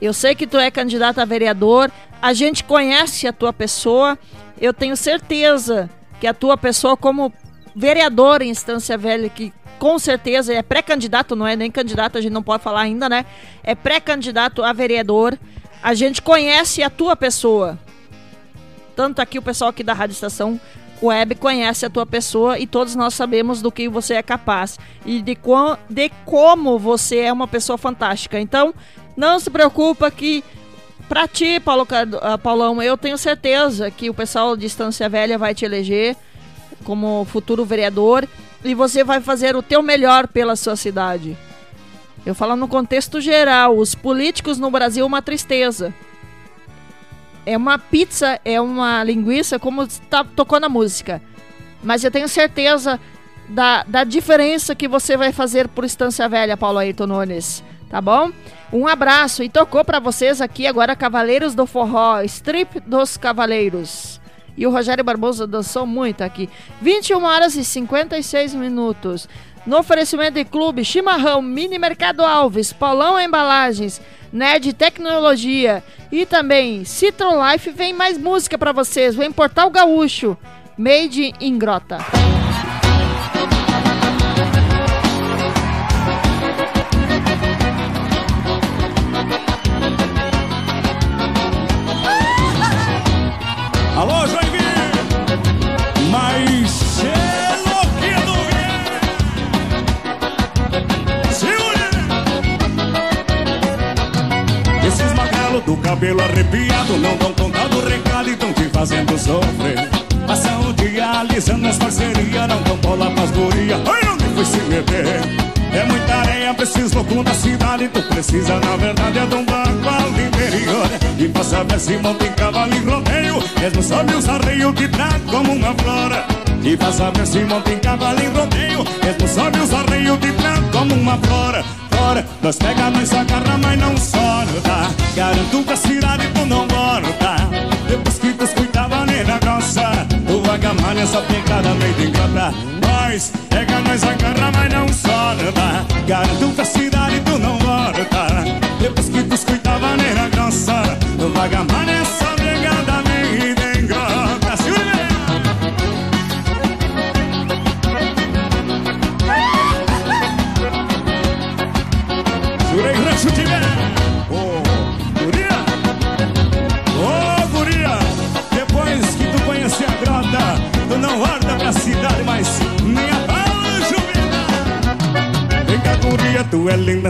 Eu sei que tu é candidato a vereador, a gente conhece a tua pessoa. Eu tenho certeza que a tua pessoa, como vereador em Instância Velha, que com certeza é pré-candidato, não é nem candidato, a gente não pode falar ainda, né? É pré-candidato a vereador. A gente conhece a tua pessoa. Tanto aqui o pessoal aqui da Rádio Estação Web conhece a tua pessoa e todos nós sabemos do que você é capaz e de, de como você é uma pessoa fantástica. Então, não se preocupa que pra ti, Paulo, ah, Paulão, eu tenho certeza que o pessoal de Estância Velha vai te eleger como futuro vereador e você vai fazer o teu melhor pela sua cidade. Eu falo no contexto geral, os políticos no Brasil é uma tristeza. É uma pizza, é uma linguiça, como tá, tocou na música. Mas eu tenho certeza da, da diferença que você vai fazer por Estância Velha, Paulo Ayrton Nunes. Tá bom? Um abraço e tocou pra vocês aqui agora Cavaleiros do Forró, Strip dos Cavaleiros. E o Rogério Barbosa dançou muito aqui. 21 horas e 56 minutos. No oferecimento de clube, Chimarrão, Mini Mercado Alves, Paulão Embalagens, Nerd Tecnologia e também Citrolife vem mais música pra vocês. Vem Portal Gaúcho, Made in Grota. Magrelos do cabelo arrepiado não dão conta do recado e tão te fazendo sofrer. Passam o dia alisando as parcerias, não dão bola pras gurias. Ai, onde foi se meter? É muita areia pra esses loucos da cidade. Tu precisa, na verdade, é de um banco ao interior. E pra saber se monta em cavalo e rodeio, mesmo sobe os arreios que tá como uma flora. E pra saber se monta em cavalo e rodeio, mesmo sobe os arreios que tá como uma flora. Fora, nós pega, nós agarra, mas não solta. Garanto que a cidade tu não volta. Depois que tu escutava nem na grossa, tu vagamalha essa pegada meio de ingrata. Nós pega, nós agarra, mas não solta. Garanto que a cidade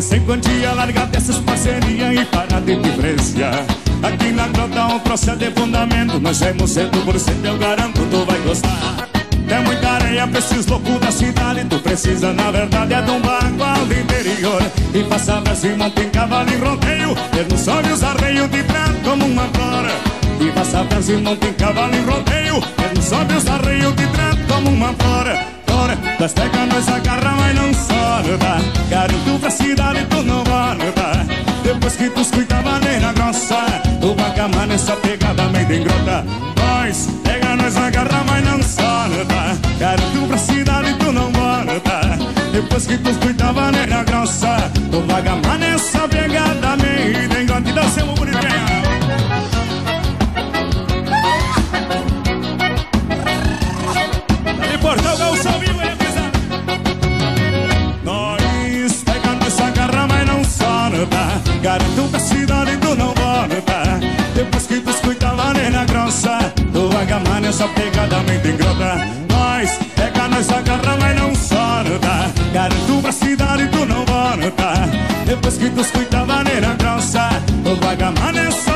sem quantia. Larga dessas parcerias e para de diferenciar. Aqui na grota um é de fundamento. Nós temos 100%, eu garanto, tu vai gostar. Tem muita areia pra esses loucos da cidade Tu precisa, na verdade, é de um bagual do interior E passa verso e monta em cavalo e rodeio não sobe os arreios de branco como uma flor E passa verso e monta em cavalo e rodeio não sobe os arreios de branco como uma flor Flor, das pega nós agarra, mas não solta Garanto pra cidade tu não volta Depois que tu escuta a maneira grossa O bacamã essa pegada meio de grota Nós, pega nós agarra, mas não solta Garanto pra cidade tu não volta Depois que tu escuta a maneira grossa O bacamã essa pegada meio de grota E dançamos bonitinho de Tu vagamana essa pegada muito engrota Nós pega nossa garra, mas não solta Garanto pra cidade tu não volta. Depois que tu escuta a vaneira grossa Tu vagamana essa pegada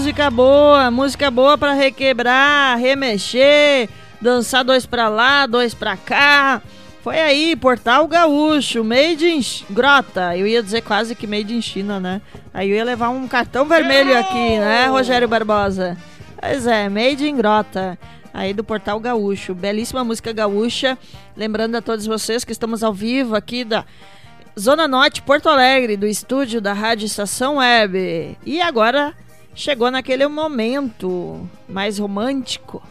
música boa! Música boa pra requebrar, remexer, dançar dois pra lá, dois pra cá. Foi aí, Portal Gaúcho, Made in Grota. Eu ia dizer quase que Made in China, né? Aí eu ia levar um cartão vermelho aqui, né, Rogério Barbosa? Pois é, Made in Grota. Aí do Portal Gaúcho. Belíssima música gaúcha. Lembrando a todos vocês que estamos ao vivo aqui da Zona Norte, Porto Alegre, do estúdio da Rádio Estação Web. E agora chegou naquele momento mais romântico,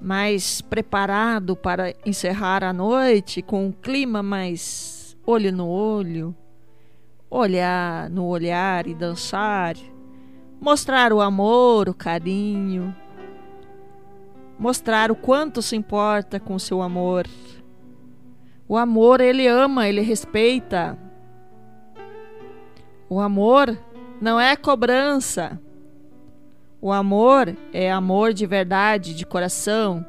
mais preparado para encerrar a noite, com um clima mais olho no olho, olhar no olhar e dançar, mostrar o amor, o carinho, mostrar o quanto se importa com seu amor. O amor, ele ama, ele respeita. O amor não é cobrança. O amor é amor de verdade, de coração.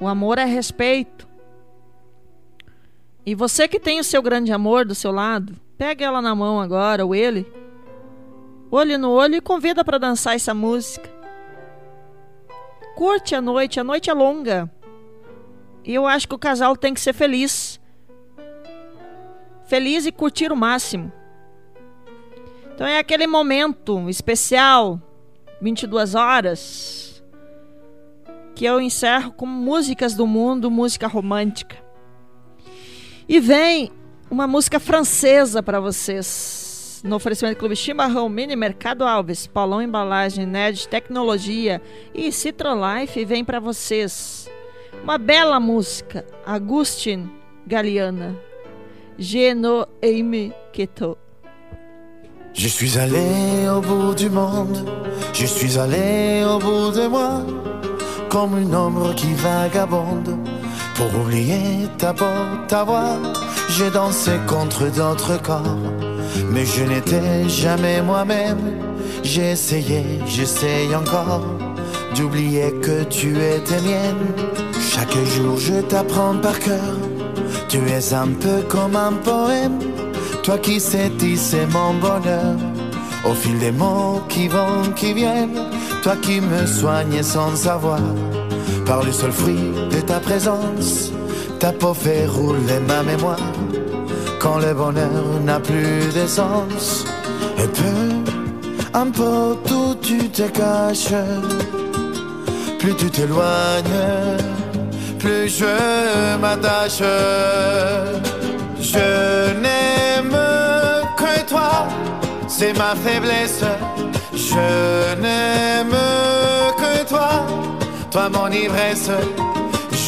O amor é respeito. E você que tem o seu grande amor do seu lado, pega ela na mão agora, ou ele, olho no olho e convida para dançar essa música. Curte a noite, a noite é longa. E eu acho que o casal tem que ser feliz. Feliz e curtir o máximo. Então é aquele momento especial, 22 horas, que eu encerro com músicas do mundo, música romântica. E vem uma música francesa para vocês. No oferecimento do Clube Chimarrão, Mini Mercado Alves, Paulão Embalagem, Ned Tecnologia e Citrolife vem para vocês. Uma bela música, Agustin Galiana. Je no aime que toi. Je suis allé au bout du monde, je suis allé au bout de moi, comme une ombre qui vagabonde. Pour oublier ta peau, ta voix, j'ai dansé contre d'autres corps, mais je n'étais jamais moi-même. J'ai essayé, j'essaye encore d'oublier que tu étais mienne. Chaque jour je t'apprends par cœur, tu es un peu comme un poème. Toi qui sais tisser mon bonheur. Au fil des mots qui vont, qui viennent Toi qui me soignes sans savoir. Par le seul fruit de ta présence Ta peau fait rouler ma mémoire. Quand le bonheur n'a plus d'essence Et peu importe où tu te caches. Plus tu t'éloignes Plus je m'attache je n'aime que toi, c'est ma faiblesse. Je n'aime que toi, toi mon ivresse.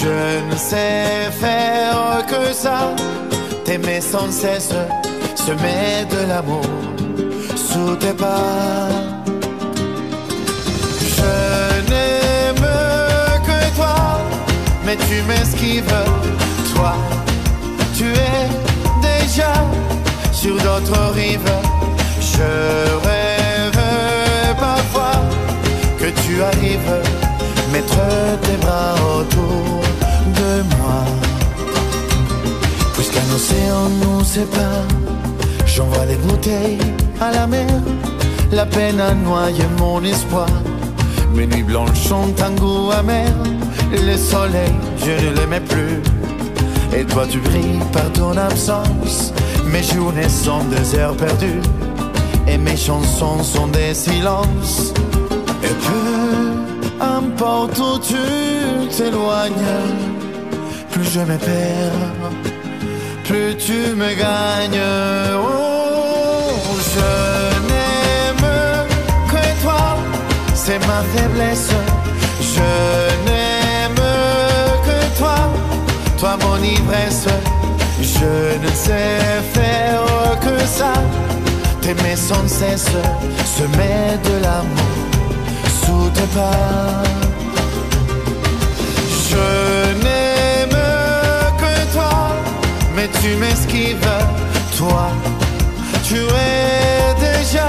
Je ne sais faire que ça, t'aimer sans cesse, semer de l'amour sous tes pas. Je n'aime que toi, mais tu m'esquives, toi sur d'autres rives. Je rêve parfois que tu arrives, mettre tes bras autour de moi. Puisqu'un océan nous sépare, j'envoie des bouteilles à la mer. La peine a noyé mon espoir. Mes nuits blanches ont un goût amer. Le soleil, je ne l'aimais plus. Et toi, tu brilles par ton absence. Mes journées sont des heures perdues. Et mes chansons sont des silences. Et peu importe où tu t'éloignes, plus je me perds, plus tu me gagnes. Oh, je n'aime que toi, c'est ma faiblesse. Je n'aime que toi, mon ivresse. Je ne sais faire que ça, t'aimer sans cesse, semer de l'amour sous tes pas. Je n'aime que toi, mais tu m'esquives, toi. Tu es déjà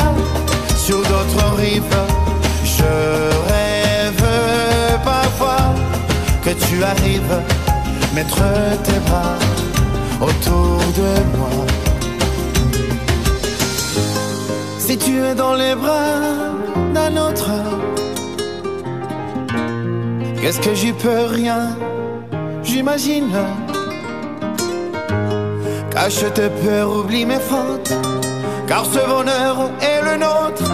sur d'autres rives. Je rêve parfois que tu arrives, mettre tes bras autour de moi. Si tu es dans les bras d'un autre, qu'est-ce que j'y peux rien, j'imagine. Cache tes peurs, oublie mes fautes, car ce bonheur est le nôtre,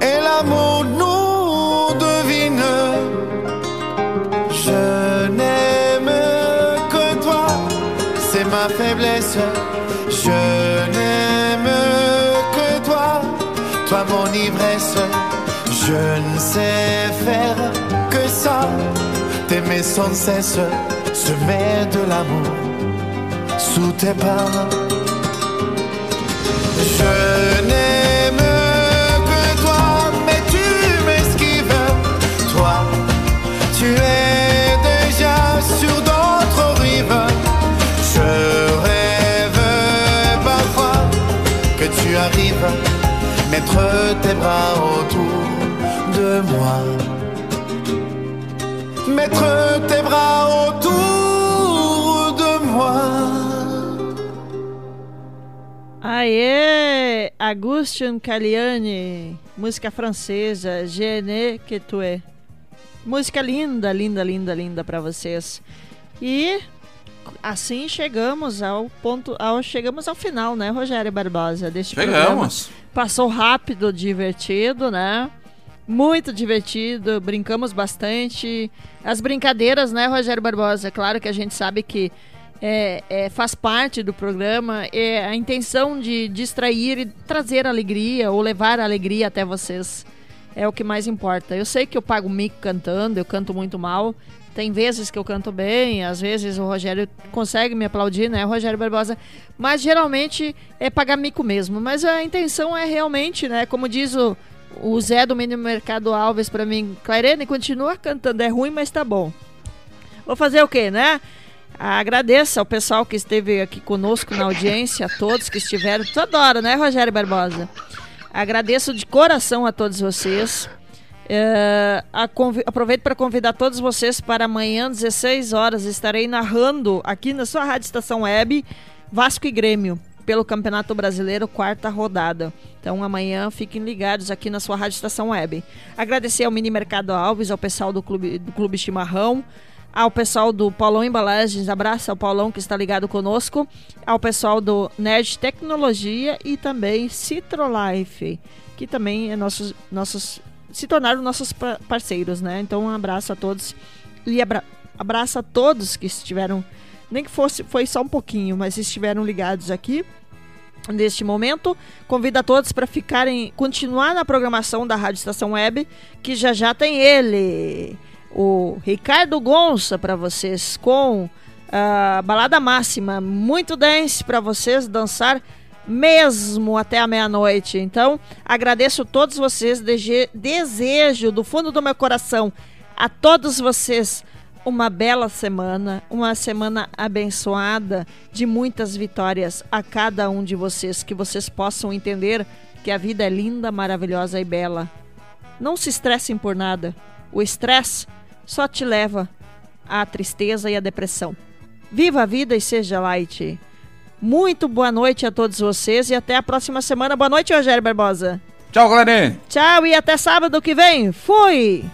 et l'amour nous faiblesse. Je n'aime que toi, toi mon ivresse. Je ne sais faire que ça, t'aimer sans cesse, semer de l'amour sous tes pas. Je mettre tes bras autour de moi. Mettre tes bras autour de moi. Aê! Agustin Caliani, música francesa, Je ne que tu es. Música linda, linda, linda, linda para vocês. E assim chegamos ao ponto, ao chegamos ao final, né, Rogério Barbosa, deste Chegamos. programa. Passou rápido, divertido, né? Muito divertido, brincamos bastante. As brincadeiras, né, Rogério Barbosa? Claro que a gente sabe que é, é, faz parte do programa, é a intenção de distrair e trazer alegria ou levar alegria até vocês. É o que mais importa. Eu sei que eu pago mico cantando, eu canto muito mal. Tem vezes que eu canto bem, às vezes o Rogério consegue me aplaudir, né, Rogério Barbosa? Mas geralmente é pagar mico mesmo. Mas a intenção é realmente, né, como diz o, o Zé do Mini Mercado Alves pra mim, Clairene, continua cantando, é ruim, mas tá bom. Vou fazer o quê, né? Agradeço ao pessoal que esteve aqui conosco na audiência, a todos que estiveram. Tu adora, né, Rogério Barbosa? Agradeço de coração a todos vocês. É, aproveito para convidar todos vocês para amanhã, 16 horas, estarei narrando aqui na sua Rádio Estação Web Vasco e Grêmio pelo Campeonato Brasileiro, quarta rodada. Então amanhã fiquem ligados aqui na sua Rádio Estação Web. Agradecer ao Mini Mercado Alves, ao pessoal do Clube, do Clube Chimarrão, ao pessoal do Paulão Embalagens, abraço ao Paulão que está ligado conosco, ao pessoal do Nerd Tecnologia e também Citrolife, que também é nossos, nossos se tornaram nossos pa- parceiros, né? Então um abraço a todos e abra abraço a todos que estiveram, nem que fosse foi só um pouquinho, mas estiveram ligados aqui neste momento. Convido a todos para ficarem, continuar na programação da Rádio Estação Web, que já já tem ele, o Ricardo Gonça para vocês com a balada máxima, muito dance para vocês dançar mesmo até a meia-noite. Então, agradeço a todos vocês, desejo do fundo do meu coração a todos vocês uma bela semana, uma semana abençoada de muitas vitórias a cada um de vocês, que vocês possam entender que a vida é linda, maravilhosa e bela. Não se estressem por nada. O estresse só te leva à tristeza e à depressão. Viva a vida e seja light. Muito boa noite a todos vocês e até a próxima semana. Boa noite, Rogério Barbosa. Tchau, galerinha. Tchau e até sábado que vem. Fui!